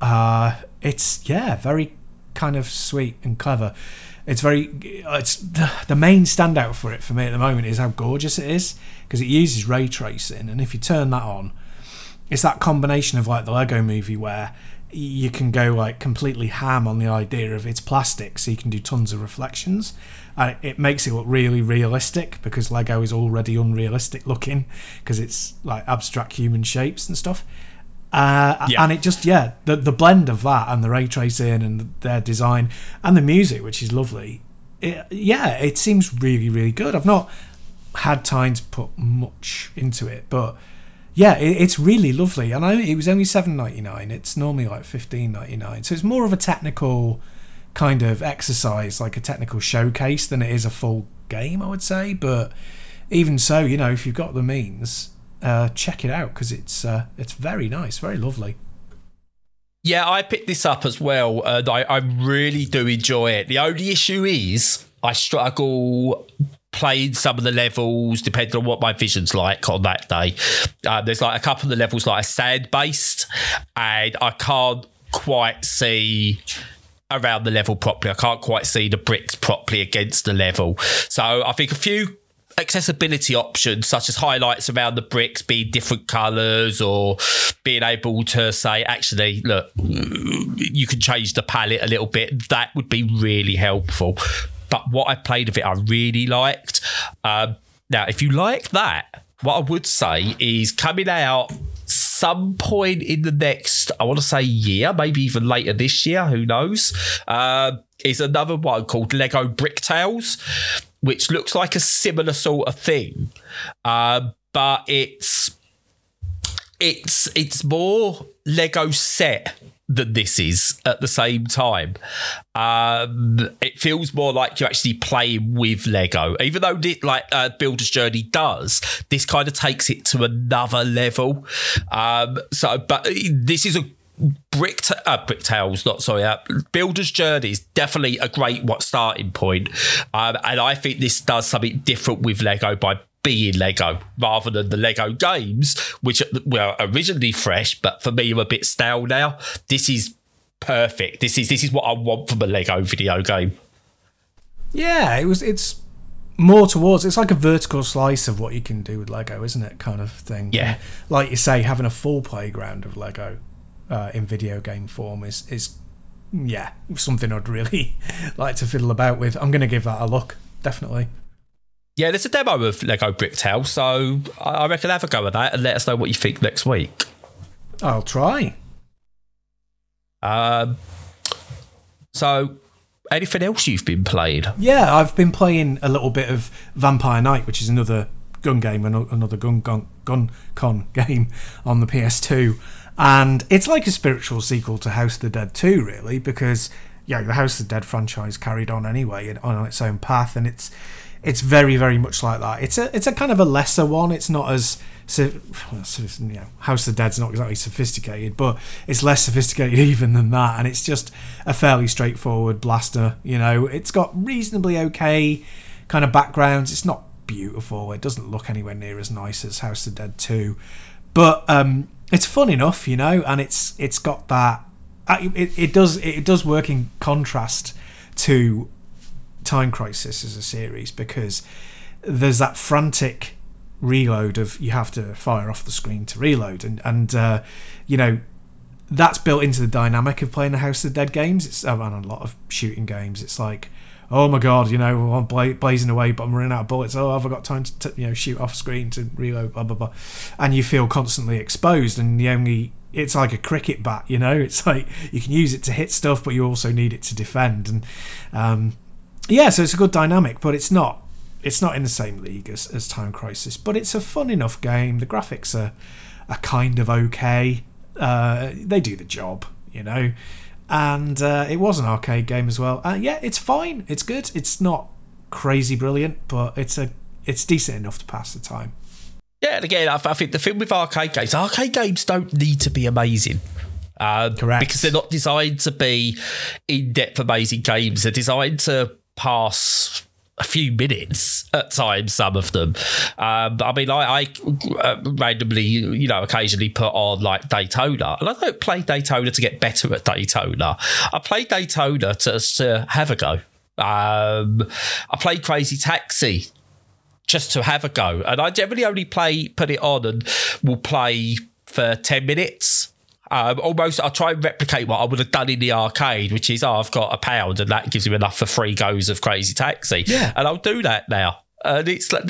uh, it's yeah, very kind of sweet and clever. It's very it's the main standout for it for me at the moment is how gorgeous it is because it uses ray tracing, and if you turn that on, it's that combination of like the Lego movie where you can go like completely ham on the idea of it's plastic, so you can do tons of reflections, and it makes it look really realistic because Lego is already unrealistic looking because it's like abstract human shapes and stuff. Uh, Yeah. And it just yeah, the the blend of that and the ray tracing and their design and the music, which is lovely. It, yeah, it seems really really good. I've not had time to put much into it, but yeah, it, it's really lovely. And I, it was only seven ninety nine. It's normally like fifteen ninety nine. So it's more of a technical kind of exercise, like a technical showcase, than it is a full game. I would say, but even so, you know, if you've got the means, uh, check it out because it's uh, it's very nice, very lovely. Yeah, I picked this up as well, and I, I really do enjoy it. The only issue is I struggle playing some of the levels depending on what my vision's like on that day. Uh, there's like a couple of the levels like a sand based, and I can't quite see around the level properly. I can't quite see the bricks properly against the level. So I think a few accessibility options such as highlights around the bricks being different colors or being able to say actually look you can change the palette a little bit that would be really helpful but what i played of it i really liked. Um, now if you like that what i would say is coming out some point in the next i want to say year maybe even later this year who knows uh, is another one called lego brick tales which looks like a similar sort of thing, uh, but it's it's it's more Lego set than this is at the same time. Um, it feels more like you're actually playing with Lego, even though like uh, Builder's Journey does. This kind of takes it to another level. Um, so, but this is a brick t- uh, brick tales not sorry uh, builder's journey is definitely a great what starting point um, and i think this does something different with lego by being lego rather than the lego games which were originally fresh but for me are a bit stale now this is perfect this is this is what i want from a lego video game Yeah, it was. It's more towards. It's like a vertical slice of what you can do with Lego, isn't it? Kind of thing. Yeah. Like you say, having a full playground of Lego uh, in video game form is is yeah something I'd really like to fiddle about with. I'm going to give that a look. Definitely. Yeah there's a demo of lego brick tale so i I reckon have a go at that and let us know what you think next week. I'll try. um, so anything else you've been playing? Yeah, I've been playing a little bit of Vampire Night, which is another gun game, another gun gun gun con game on the PS2, and it's like a spiritual sequel to House of the Dead 2, really, because yeah, the House of the Dead franchise carried on anyway on its own path, and it's it's very very much like that. It's a it's a kind of a lesser one. It's not as so, you know, House of the Dead's not exactly sophisticated, but it's less sophisticated even than that, and it's just a fairly straightforward blaster. You know, it's got reasonably okay kind of backgrounds. It's not beautiful. It doesn't look anywhere near as nice as House of the Dead Two, but um, it's fun enough, you know, and it's it's got that. Uh, it, it does it does work in contrast to Time Crisis as a series because there's that frantic reload of you have to fire off the screen to reload and and uh, you know that's built into the dynamic of playing the House of the Dead games. It's a lot of shooting games. It's like, oh my god, you know, I'm bla- blazing away, but I'm running out of bullets. Oh, have I got time to t- you know shoot off screen to reload? Blah blah blah, and you feel constantly exposed. And the only it's like a cricket bat, you know. It's like you can use it to hit stuff, but you also need it to defend. And um, yeah, so it's a good dynamic, but it's not it's not in the same league as, as Time Crisis, but it's a fun enough game. The graphics are are kind of okay. Uh, they do the job, you know. And uh, it was an arcade game as well. Uh, yeah, it's fine. It's good. It's not crazy brilliant, but it's a it's decent enough to pass the time. Yeah, and again, I, I think the thing with arcade games, arcade games don't need to be amazing. Uh, Correct. Because they're not designed to be in depth, amazing games. They're designed to pass a few minutes at times. Some of them. Um, I mean, I, I uh, randomly, you know, occasionally put on like Daytona, and I don't play Daytona to get better at Daytona. I play Daytona to, to have a go. Um, I play Crazy Taxi just to have a go, and I generally only play put it on and will play for ten minutes um, almost, I'll try and replicate what I would have done in the arcade, which is, oh, I've got a pound and that gives you enough for three goes of Crazy Taxi. Yeah. And I'll do that now. And it's like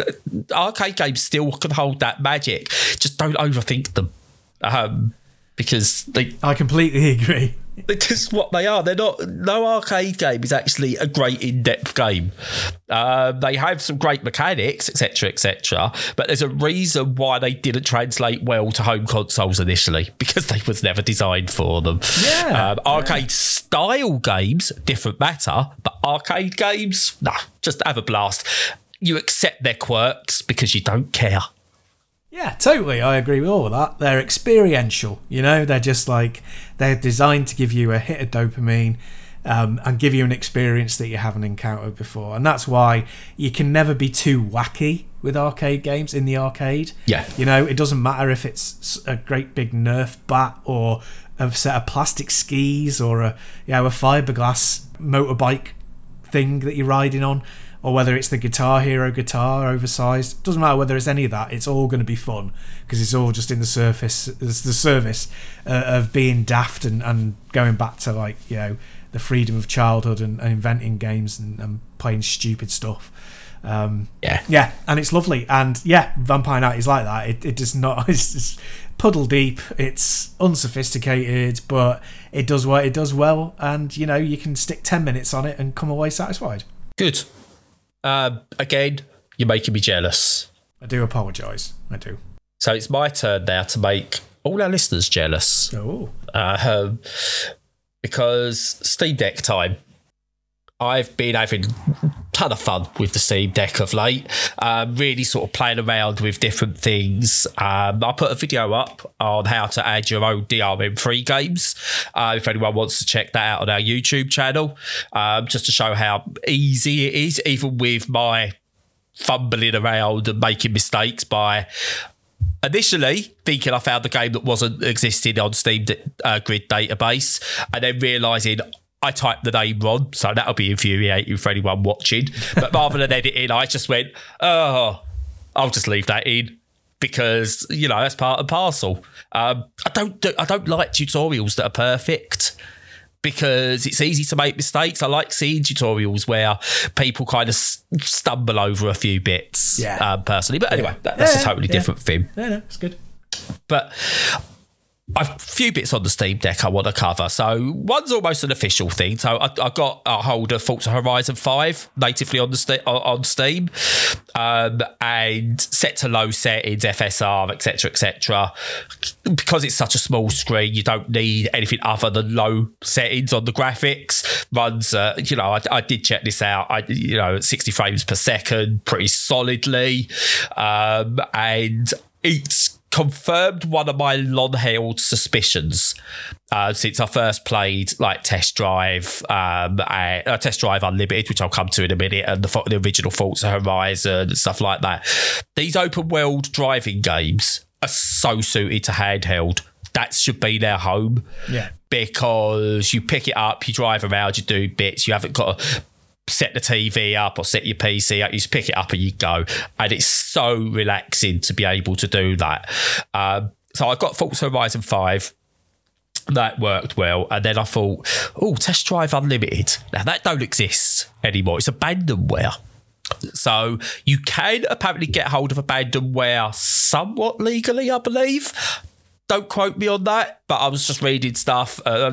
arcade games still can hold that magic. Just don't overthink them. Um, because they. I completely agree. It's just what they are. They're not. No arcade game is actually a great in-depth game. Uh, they have some great mechanics, etc., etc. But there's a reason why they didn't translate well to home consoles initially because they was never designed for them. Yeah. Um, arcade yeah. style games, different matter. But arcade games, nah, just have a blast. You accept their quirks because you don't care. Yeah, totally. I agree with all of that. They're experiential, you know, they're just like, they're designed to give you a hit of dopamine um, and give you an experience that you haven't encountered before. And that's why you can never be too wacky with arcade games in the arcade. Yeah. You know, it doesn't matter if it's a great big Nerf bat or a set of plastic skis or a, you know, a fiberglass motorbike thing that you're riding on or whether it's the Guitar Hero guitar oversized. Doesn't matter whether it's any of that. It's all going to be fun because it's all just in the surface, it's the service uh, of being daft and, and going back to like you know the freedom of childhood and, and inventing games and, and, playing stupid stuff. Um, yeah, yeah, and it's lovely. And yeah, Vampire Night is like that. It, it does not. It's, it's puddle deep. It's unsophisticated, but it does what it does well. And you know, you can stick ten minutes on it and come away satisfied. Good. Uh, again, you're making me jealous. I do apologise. I do. So it's my turn now to make all our listeners jealous. Oh. Uh, because Steam Deck time. I've been having a ton of fun with the Steam Deck of late. Um, really sort of playing around with different things. Um, I put a video up on how to add your own DRM free games. Uh, if anyone wants to check that out on our YouTube channel, um, just to show how easy it is, even with my fumbling around and making mistakes by initially thinking I found a game that wasn't existing on Steam uh, Grid database, and then realizing I typed the name wrong, so that'll be infuriating for anyone watching. But rather than editing, I just went, oh, I'll just leave that in because you know that's part and parcel. Um, I don't do, I don't like tutorials that are perfect because it's easy to make mistakes. I like seeing tutorials where people kind of stumble over a few bits. Yeah. Um, personally, but anyway, that, that's yeah, a totally yeah. different thing. Yeah, no, it's good. But a few bits on the Steam Deck I want to cover. So one's almost an official thing. So I, I got a hold of Forza Horizon Five natively on the on Steam, um, and set to low settings, FSR, etc., etc. Because it's such a small screen, you don't need anything other than low settings on the graphics. Runs, uh, you know, I, I, did check this out. I, you know, 60 frames per second, pretty solidly, um, and it's confirmed one of my long-held suspicions uh, since I first played like Test Drive, um, uh, Test Drive Unlimited, which I'll come to in a minute, and the, the original Forza Horizon and stuff like that. These open world driving games are so suited to handheld. That should be their home. Yeah. Because you pick it up, you drive around, you do bits. You haven't got to set the TV up or set your PC up. You just pick it up and you go. And it's so relaxing to be able to do that. Um, so I got Forza Horizon 5. That worked well. And then I thought, oh, Test Drive Unlimited. Now that don't exist anymore. It's abandonware. So you can apparently get hold of abandonware somewhat legally, I believe don't quote me on that, but I was just reading stuff. Uh,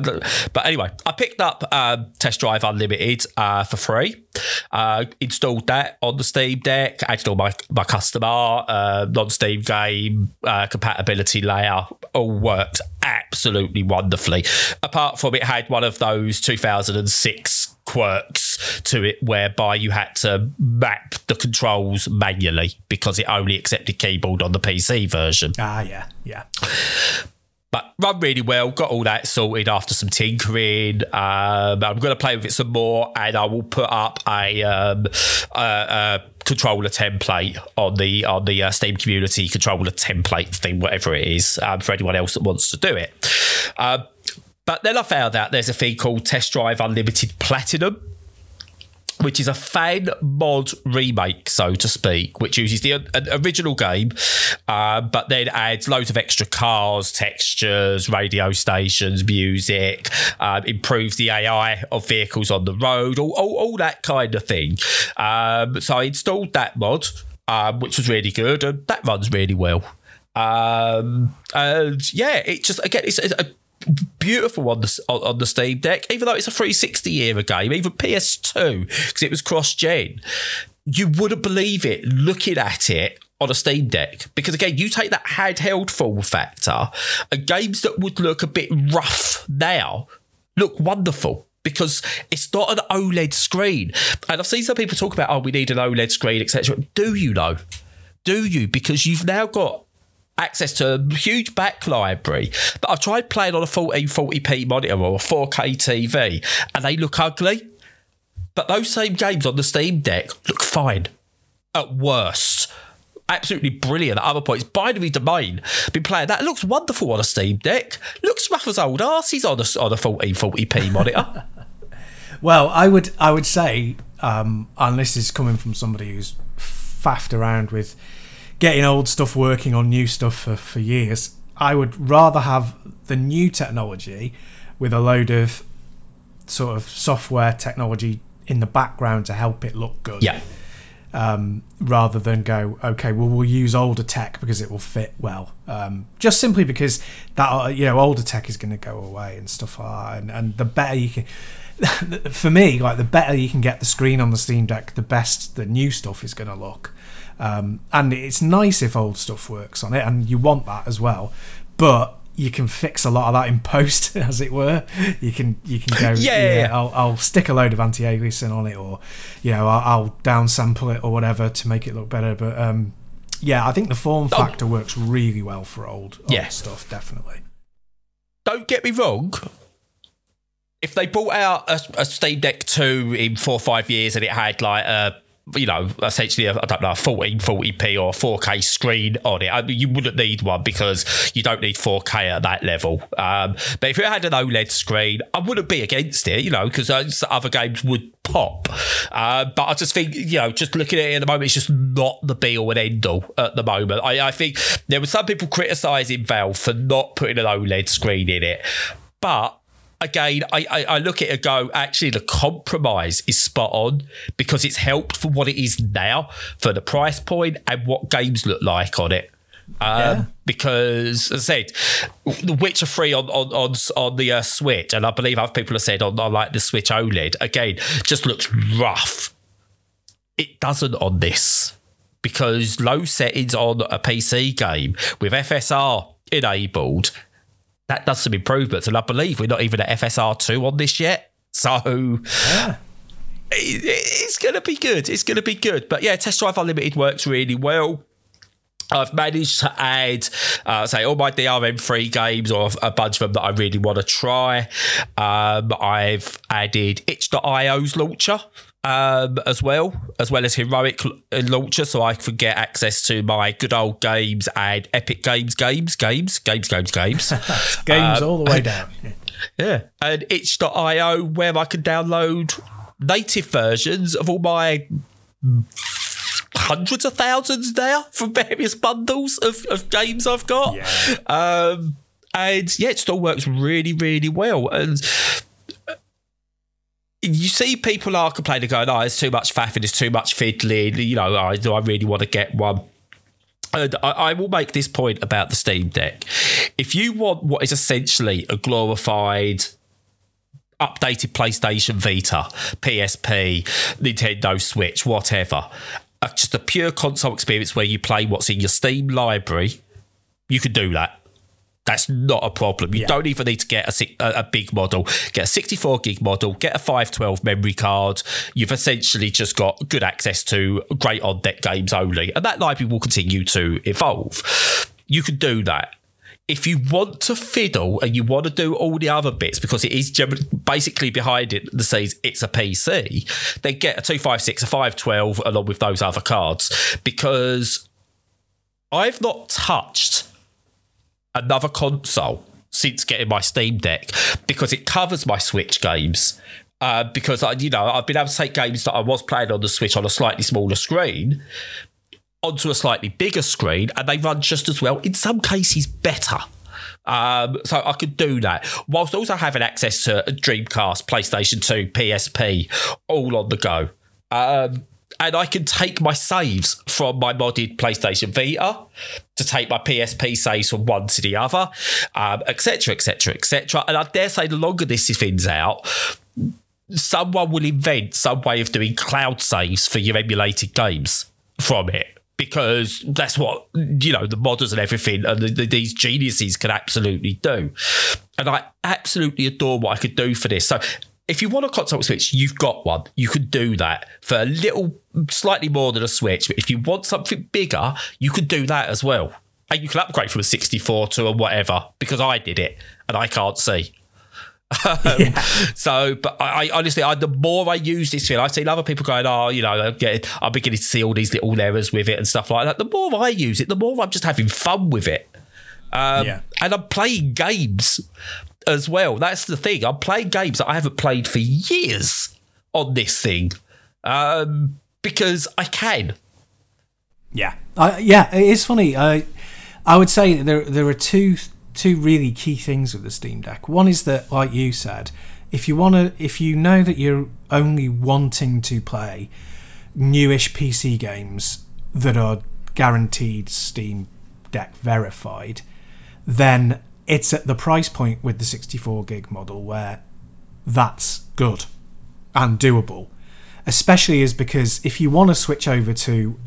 but anyway, I picked up um, Test Drive Unlimited uh, for free, uh, installed that on the Steam Deck, added all my, my customer, uh, non Steam game, uh, compatibility layer, all worked absolutely wonderfully. Apart from it had one of those 2006 quirks to it whereby you had to map the controls manually because it only accepted keyboard on the PC version. Ah, yeah, yeah. But run really well, got all that sorted after some tinkering. Um, I'm going to play with it some more, and I will put up a, um, a, a controller template on the on the uh, Steam community controller template thing, whatever it is, um, for anyone else that wants to do it. Uh, but then I found out there's a thing called Test Drive Unlimited Platinum, which is a fan mod remake, so to speak, which uses the original game, uh, but then adds loads of extra cars, textures, radio stations, music, uh, improves the AI of vehicles on the road, all, all, all that kind of thing. Um, so I installed that mod, um, which was really good, and that runs really well. Um, and yeah, it just again, it's, it's a beautiful on the on the Steam Deck, even though it's a 360 era game, even PS2 because it was cross gen. You wouldn't believe it looking at it on a Steam Deck because again, you take that handheld form factor, and games that would look a bit rough now look wonderful because it's not an OLED screen. And I've seen some people talk about, oh, we need an OLED screen, etc. Do you know? Do you? Because you've now got access to a huge back library. But I've tried playing on a 1440p monitor or a 4K TV, and they look ugly. But those same games on the Steam Deck look fine. At worst. Absolutely brilliant at other points. Binary Domain, been playing that. It looks wonderful on a Steam Deck. Looks rough as old arses on a, on a 1440p monitor. well, I would I would say, um, and this is coming from somebody who's faffed around with getting old stuff working on new stuff for, for years. I would rather have the new technology with a load of sort of software technology in the background to help it look good. Yeah. Um, rather than go, okay, well, we'll use older tech because it will fit well. Um, just simply because that, uh, you know, older tech is going to go away and stuff like that. And, and the better you can, for me, like the better you can get the screen on the Steam Deck, the best the new stuff is going to look. Um, and it's nice if old stuff works on it, and you want that as well. But you can fix a lot of that in post, as it were. You can you can go yeah, yeah, yeah. I'll, I'll stick a load of anti-aliasing on it, or you know I'll, I'll downsample it or whatever to make it look better. But um, yeah, I think the form oh. factor oh. works really well for old, old yeah. stuff, definitely. Don't get me wrong. If they brought out a, a Steam Deck 2 in four or five years and it had like a you know, essentially, I don't know, a 1440p or 4K screen on it. I mean, you wouldn't need one because you don't need 4K at that level. Um, but if it had an OLED screen, I wouldn't be against it, you know, because other games would pop. Uh, but I just think, you know, just looking at it at the moment, it's just not the be all and end all at the moment. I, I think there were some people criticising Valve for not putting an OLED screen in it. But again, I, I, I, look at it and go, actually, the compromise is spot on because it's helped for what it is now, for the price point and what games look like on it. Um, yeah. Because, as I said, The Witcher 3 on, on, on, on the uh, Switch, and I believe other people have said on, on like the Switch OLED, again, just looks rough. It doesn't on this because low settings on a PC game with FSR enabled, that does some improvements. And I believe we're not even at FSR 2 on this yet. So. Yeah it's going to be good. It's going to be good. But yeah, Test Drive Unlimited works really well. I've managed to add, uh, say, all my DRM free games or a bunch of them that I really want to try. Um, I've added itch.io's launcher um, as well, as well as Heroic launcher, so I can get access to my good old games and Epic Games, games, games, games, games, games. games um, all the way down. Yeah. And itch.io, where I can download native versions of all my hundreds of thousands there from various bundles of, of games I've got. Yeah. Um, and yeah, it still works really, really well. And you see people are complaining, going, "Oh, it's too much faffing, it's too much fiddling." You know, oh, do I really want to get one? And I, I will make this point about the Steam Deck. If you want what is essentially a glorified updated PlayStation Vita, PSP, Nintendo Switch, whatever. Uh, just a pure console experience where you play what's in your Steam library, you can do that. That's not a problem. You yeah. don't even need to get a, a, big model. Get a 64 gig model, get a 512 memory card. You've essentially just got good access to great on deck games only. And that library will continue to evolve. You can do that if you want to fiddle and you want to do all the other bits because it is basically behind it the says it's a PC, then get a 256, a 512 along with those other cards because I've not touched another console since getting my Steam Deck because it covers my Switch games. Uh, because I, you know, I've been able to take games that I was playing on the Switch on a slightly smaller screen, onto a slightly bigger screen and they run just as well, in some cases better. Um, so I could do that whilst also having access to Dreamcast, PlayStation 2, PSP, all on the go. Um, and I can take my saves from my modded PlayStation Vita to take my PSP saves from one to the other, etc., etc., etc. And I dare say, the longer this thins out, someone will invent some way of doing cloud saves for your emulated games from it because that's what you know the modders and everything and the, the, these geniuses can absolutely do and i absolutely adore what i could do for this so if you want a console switch you've got one you can do that for a little slightly more than a switch but if you want something bigger you can do that as well and you can upgrade from a 64 to a whatever because i did it and i can't see um, yeah. So, but I, I honestly, I, the more I use this thing, I've seen other people going, "Oh, you know, I'm, getting, I'm beginning to see all these little errors with it and stuff like that." The more I use it, the more I'm just having fun with it. Um, yeah. And I'm playing games as well. That's the thing. I'm playing games that I haven't played for years on this thing um, because I can. Yeah, uh, yeah. It is funny. I I would say there there are two two really key things with the Steam Deck. One is that, like you said, if you want to, if you know that you're only wanting to play newish PC games that are guaranteed Steam Deck verified, then it's at the price point with the 64 gig model where that's good and doable. Especially is because if you want to switch over to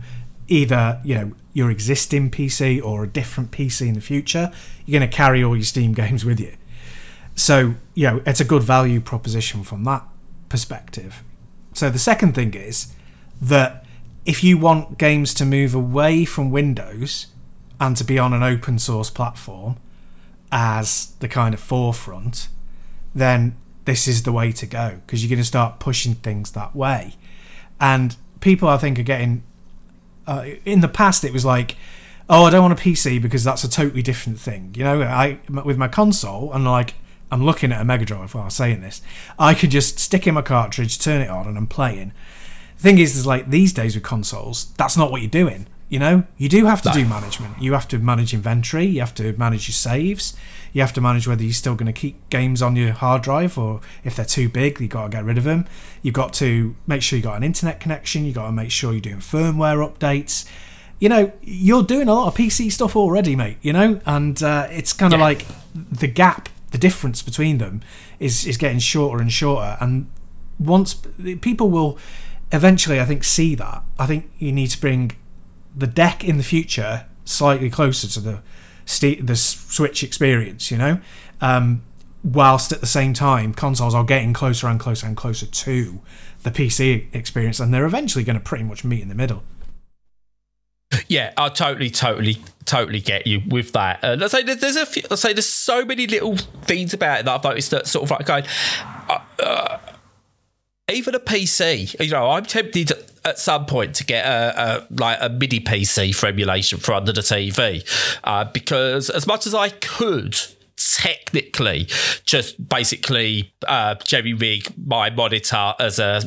either you know your existing PC or a different PC in the future, you're going to carry all your Steam games with you. So, you know, it's a good value proposition from that perspective. So, the second thing is that if you want games to move away from Windows and to be on an open source platform as the kind of forefront, then this is the way to go because you're going to start pushing things that way. And people, I think, are getting uh, in the past it was like oh i don't want a pc because that's a totally different thing. You know i with my console and like i'm looking at a mega drive while i'm saying this. I could just stick in my cartridge turn it on and i'm playing. The thing is is like these days with consoles that's not what you're doing you know you do have to no. do management you have to manage inventory you have to manage your saves you have to manage whether you're still going to keep games on your hard drive or if they're too big, you've got to get rid of them. You've got to make sure you got an internet connection. You've got to make sure you're doing firmware updates. you know, you're doing a lot of PC stuff already, mate. You know, and uh, it's kind of Yeah. like the gap, the difference between them is is getting shorter and shorter. And once people will eventually, I think, see that. I think you need to bring the deck in the future slightly closer to the the Switch experience. You know. Um, whilst at the same time consoles are getting closer and closer and closer to the PC experience and they're eventually going to pretty much meet in the middle. Yeah, I totally, totally, totally get you with that. Let's say there's, a few, I say there's so many little things about it that I've noticed that sort of like going, uh, uh, even a PC. You know, I'm tempted at some point to get a, a like a mini PC for emulation for under the TV, uh, because as much as I could technically just basically uh, jerry rig my monitor as a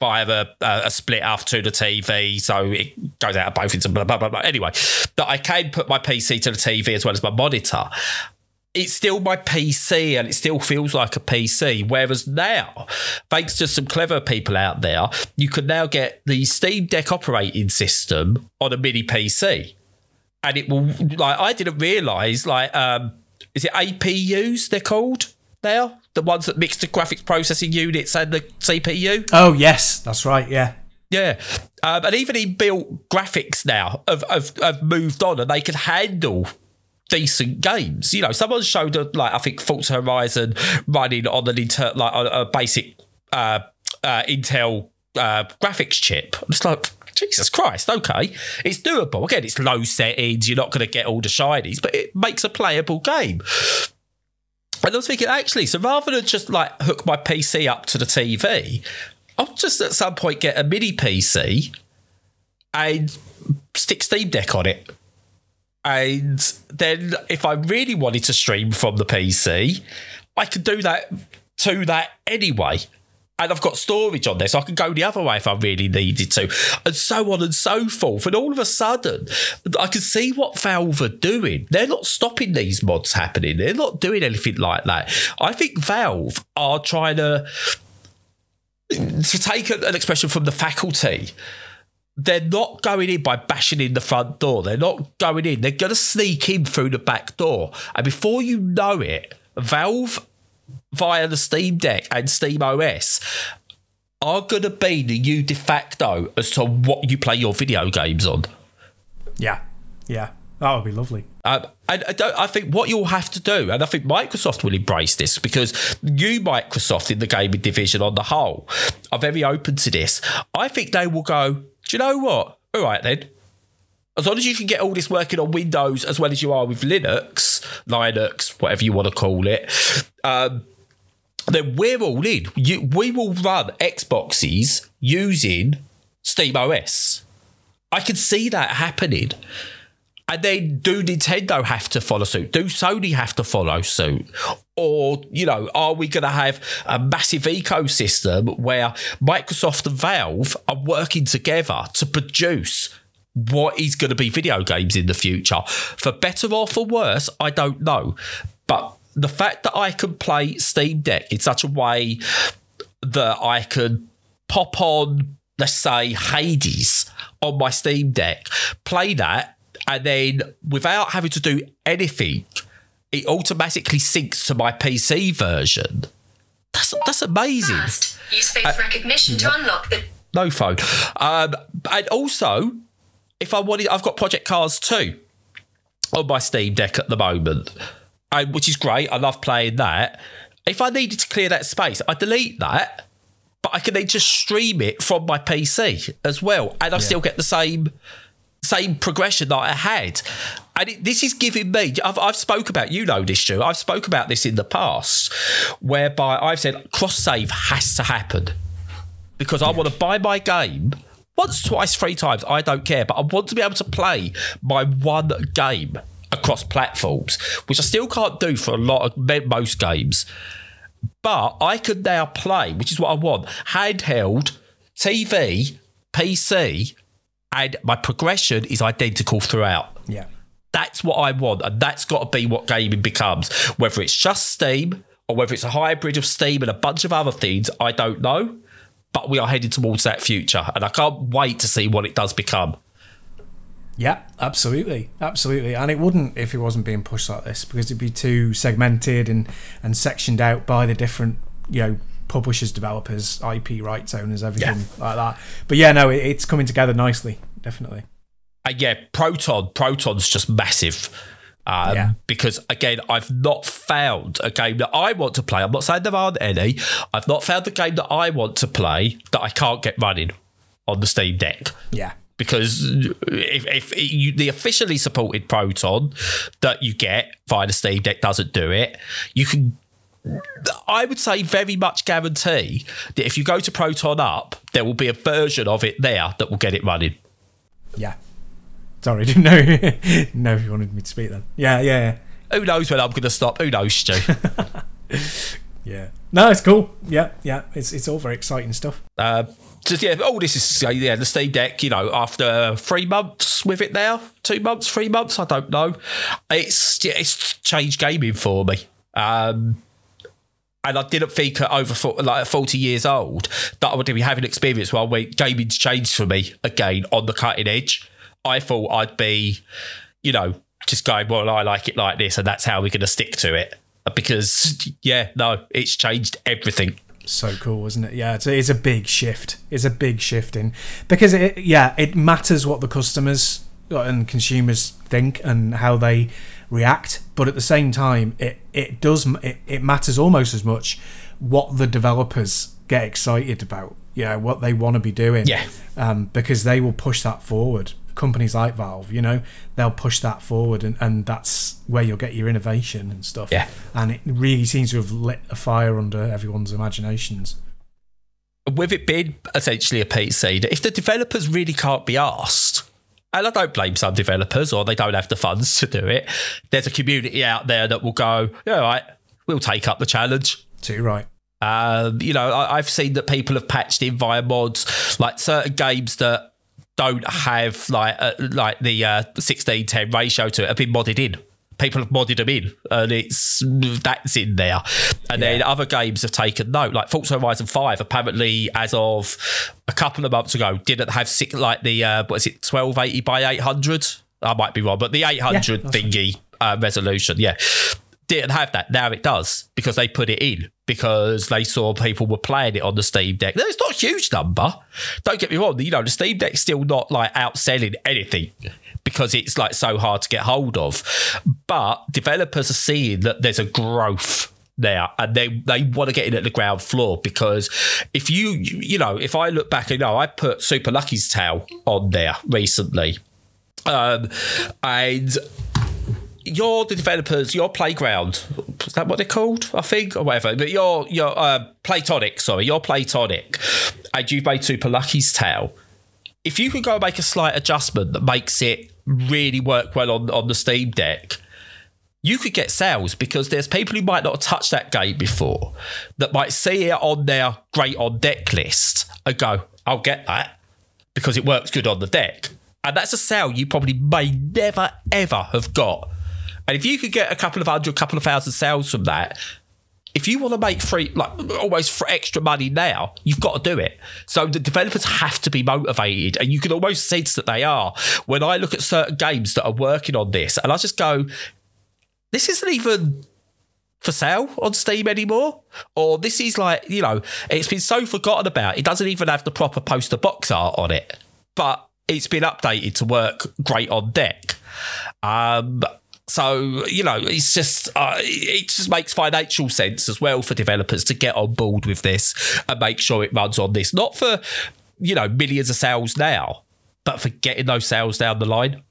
via a, a split off to the TV, so it goes out of both into blah blah blah. blah. Anyway, that I can put my PC to the TV as well as my monitor. It's still my PC and it still feels like a PC. Whereas now, thanks to some clever people out there, you can now get the Steam Deck operating system on a mini PC. And it will like I didn't realise like um is it APUs they're called now? The ones that mix the graphics processing units and the CPU? Oh yes, that's right. Yeah, Yeah. Um, and even inbuilt graphics now have, have, have moved on and they can handle decent games. You know, someone showed a, like I think Forza Horizon running on an inter like a basic uh, uh, Intel uh, graphics chip. I'm just like Jesus Christ, okay. It's doable. Again, it's low settings, you're not gonna get all the shinies, but it makes a playable game. And I was thinking, actually, so rather than just like hook my PC up to the TV, I'll just at some point get a mini PC and stick Steam Deck on it. And then if I really wanted to stream from the PC, I could do that to that anyway. And I've got storage on so I can go the other way if I really needed to, and so on and so forth. And all of a sudden, I can see what Valve are doing. They're not stopping these mods happening. They're not doing anything like that. I think Valve are trying to to take an expression from the faculty, they're not going in by bashing in the front door. They're not going in. They're going to sneak in through the back door. And before you know it, Valve, via the Steam Deck and Steam OS, are going to be the new de facto as to what you play your video games on. yeah, yeah. That would be lovely. Um, and I, don't, I think what you'll have to do, and I think Microsoft will embrace this because you, Microsoft, in the gaming division on the whole, are very open to this. I think they will go, do you know what? All right, then. As long as you can get all this working on Windows as well as you are with Linux, Linux, whatever you want to call it, um, then we're all in. You, we will run Xboxes using Steam OS. I can see that happening. Uh, and then do Nintendo have to follow suit? Do Sony have to follow suit? Or, you know, are we going to have a massive ecosystem where Microsoft and Valve are working together to produce what is going to be video games in the future? For better or for worse, I don't know. But the fact that I can play Steam Deck in such a way that I could pop on, let's say, Hades on my Steam Deck, play that, and then without having to do anything, it automatically syncs to my PC version. That's that's amazing. First, use face recognition to unlock the No phone. Um, and also, if I wanted, I've got Project Cars 2 on my Steam Deck at the moment, and, which is great. I love playing that. If I needed to clear that space, I delete that, but I can then just stream it from my PC as well, and I still get the same same progression that I had. And it, this is giving me, I've, I've spoke about, you know this, Stu, I've spoke about this in the past, whereby I've said cross save has to happen because I want to buy my game once, twice, three times. I don't care, but I want to be able to play my one game across platforms, which I still can't do for a lot of most games. But I could now play, which is what I want, handheld, TV, PC, and my progression is identical throughout. Yeah. That's what I want, and that's got to be what gaming becomes. Whether it's just Steam or whether it's a hybrid of Steam and a bunch of other things, I don't know. But we are heading towards that future, and I can't wait to see what it does become. Yeah, absolutely, absolutely, and it wouldn't if it wasn't being pushed like this because it'd be too segmented and and sectioned out by the different you know publishers, developers, IP rights owners, everything like that. But yeah, no, it, it's coming together nicely, definitely. Uh, yeah, Proton. Proton's just massive. Um, Yeah. Because again, I've not found a game that I want to play. I'm not saying there aren't any. I've not found the game that I want to play that I can't get running on the Steam Deck. Yeah, Because if, if you, the officially supported Proton that you get via the Steam Deck doesn't do it, you can. I would say very much guarantee that if you go to Proton Up, there will be a version of it there that will get it running. Yeah. Sorry, didn't know didn't if you wanted me to speak then. Yeah, yeah, yeah. Who knows when I'm going to stop? Who knows, Stu? Yeah. No, it's cool. Yeah, yeah. It's it's all very exciting stuff. uh, just yeah, all this is uh, yeah the Steam Deck. You know, after three months with it now, two months, three months, I don't know. It's yeah, it's changed gaming for me. Um, and I didn't think at over fo- like forty years old that I would be having experience where where gaming's changed for me again on the cutting edge. I thought I'd be, you know, just going well. I like it like this, and that's how we're going to stick to it. Because yeah, no, it's changed everything. So cool, isn't it? Yeah, it's a, it's a big shift. It's a big shift in because it yeah it matters what the customers and consumers think and how they react, but at the same time it it does it, it matters almost as much what the developers get excited about. Yeah, what they want to be doing. Yeah. um, because they will push that forward. Companies like Valve, you know, they'll push that forward, and, and that's where you'll get your innovation and stuff. Yeah. and it really seems to have lit a fire under everyone's imaginations. with it being essentially a PC, that if the developers really can't be asked, and I don't blame some developers or they don't have the funds to do it, there's a community out there that will go, yeah, all right, we'll take up the challenge. Too right. Um, you know, I, I've seen that people have patched in via mods, like certain games that don't have like uh, like the uh, 16-10 ratio to it have been modded in. People have modded them in, and it's that's in there. And then other games have taken note, like Forza Horizon Five. Apparently, as of a couple of months ago, didn't have six, like the uh, what is it, twelve eighty by eight hundred. I might be wrong, but the eight hundred that's thingy uh, resolution, yeah, didn't have that. Now it does because they put it in because they saw people were playing it on the Steam Deck. It's not a huge number. Don't get me wrong. You know, the Steam Deck's still not like outselling anything because it's like so hard to get hold of. But developers are seeing that there's a growth there and they they want to get in at the ground floor because if you you know if I look back you know I put Super Lucky's Tale on there recently um and you're the developers, your playground. Is that what they're called? I think, or whatever. But you're you're uh, Platonic. Sorry, you're Platonic, and you've made Super Lucky's Tale. If you could go and make a slight adjustment that makes it really work well on on the Steam Deck, you could get sales because there's people who might not have touched that game before that might see it on their great on deck list and go, "I'll get that." because it works good on the deck. And that's a sale you probably may never ever have got. And if you could get a couple of hundred, couple of thousand sales from that, if you want to make free, like almost extra money now, you've got to do it. So the developers have to be motivated, and you can almost sense that they are. When I look at certain games that are working on this, and I just go, this isn't even for sale on Steam anymore. Or this is like, you know, it's been so forgotten about. It doesn't even have the proper poster box art on it, but it's been updated to work great on deck. Um, so you know, it's just uh, it just makes financial sense as well for developers to get on board with this and make sure it runs on this, not for you know millions of sales now, but for getting those sales down the line.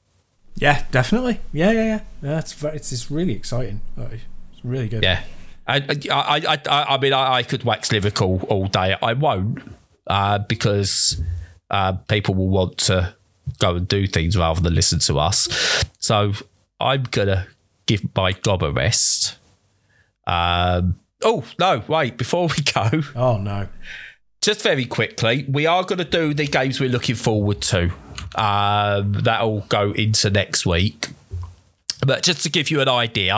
Yeah, definitely. Yeah, yeah, yeah. yeah it's very, it's, really exciting. It's really good. Yeah. I, I, I, I, I mean, I, I could wax lyrical all day. I won't uh, because uh, people will want to go and do things rather than listen to us. So I'm going to give my gob a rest. Um, oh, no, wait, before we go, Oh no. just very quickly, we are going to do the games we're looking forward to. Um, that'll go into next week. But just to give you an idea,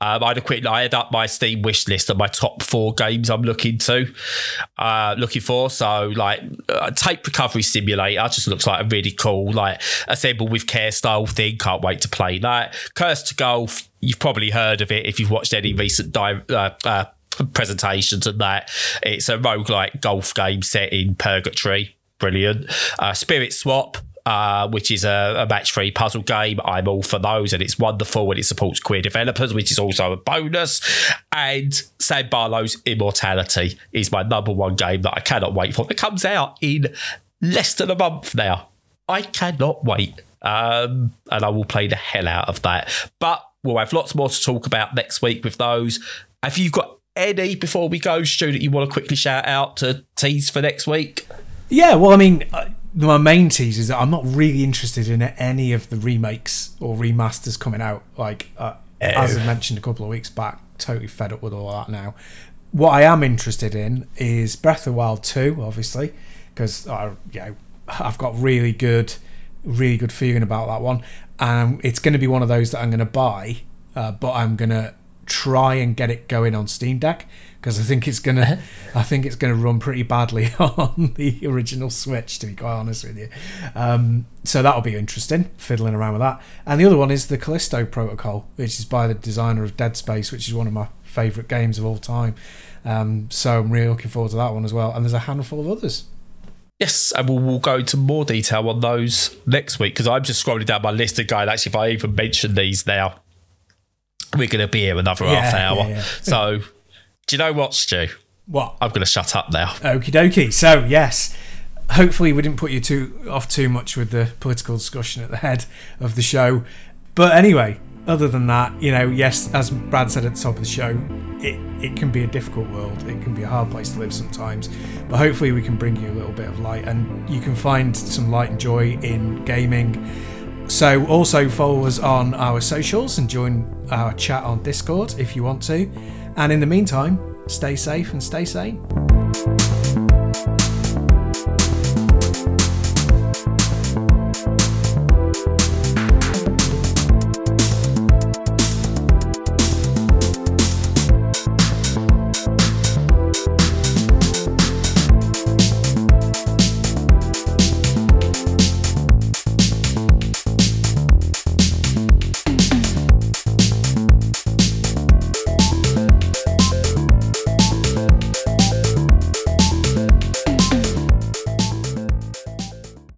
um, I had a quick. I had up my Steam wish list of my top four games I'm looking to, uh, looking for. So like uh, tape recovery simulator just looks like a really cool like assemble with care style thing. Can't wait to play that. Cursed to Golf. You've probably heard of it if you've watched any recent di- uh, uh, presentations and that. It's a roguelike golf game set in Purgatory. Brilliant. Uh, Spirit Swap uh, which is a, a match free puzzle game. I'm all for those, and it's wonderful and it supports queer developers, which is also a bonus. And Sam Barlow's Immortality is my number one game that I cannot wait for. It comes out in less than a month now. I cannot wait. Um, and I will play the hell out of that. But we'll have lots more to talk about next week with those. Have you got any before we go, Stu, that you want to quickly shout out to tease for next week? Yeah, well, I mean, my main tease is that I'm not really interested in any of the remakes or remasters coming out. Like, uh, as I mentioned a couple of weeks back, totally fed up with all that now. What I am interested in is Breath of the Wild 2, obviously, because I, you know, I've got really good, really good feeling about that one, and it's going to be one of those that I'm going to buy, uh, but I'm going to try and get it going on Steam Deck because I think it's gonna I think it's gonna run pretty badly on the original Switch to be quite honest with you. Um, so that'll be interesting fiddling around with that. And the other one is the Callisto Protocol, which is by the designer of Dead Space, which is one of my favourite games of all time. Um, so I'm really looking forward to that one as well. And there's a handful of others. Yes, and we'll, we'll go into more detail on those next week because I'm just scrolling down my list of guys. Actually, if I even mention these now, we're going to be here another yeah, half hour. Yeah, yeah. So do you know what, Stu? What? I'm going to shut up now. Okie dokie. So, yes, hopefully we didn't put you too off too much with the political discussion at the head of the show. But anyway, other than that, you know, yes, as Brad said at the top of the show, it, it can be a difficult world. It can be a hard place to live sometimes. But hopefully we can bring you a little bit of light and you can find some light and joy in gaming. So also follow us on our socials and join our chat on Discord if you want to. And in the meantime, stay safe and stay sane.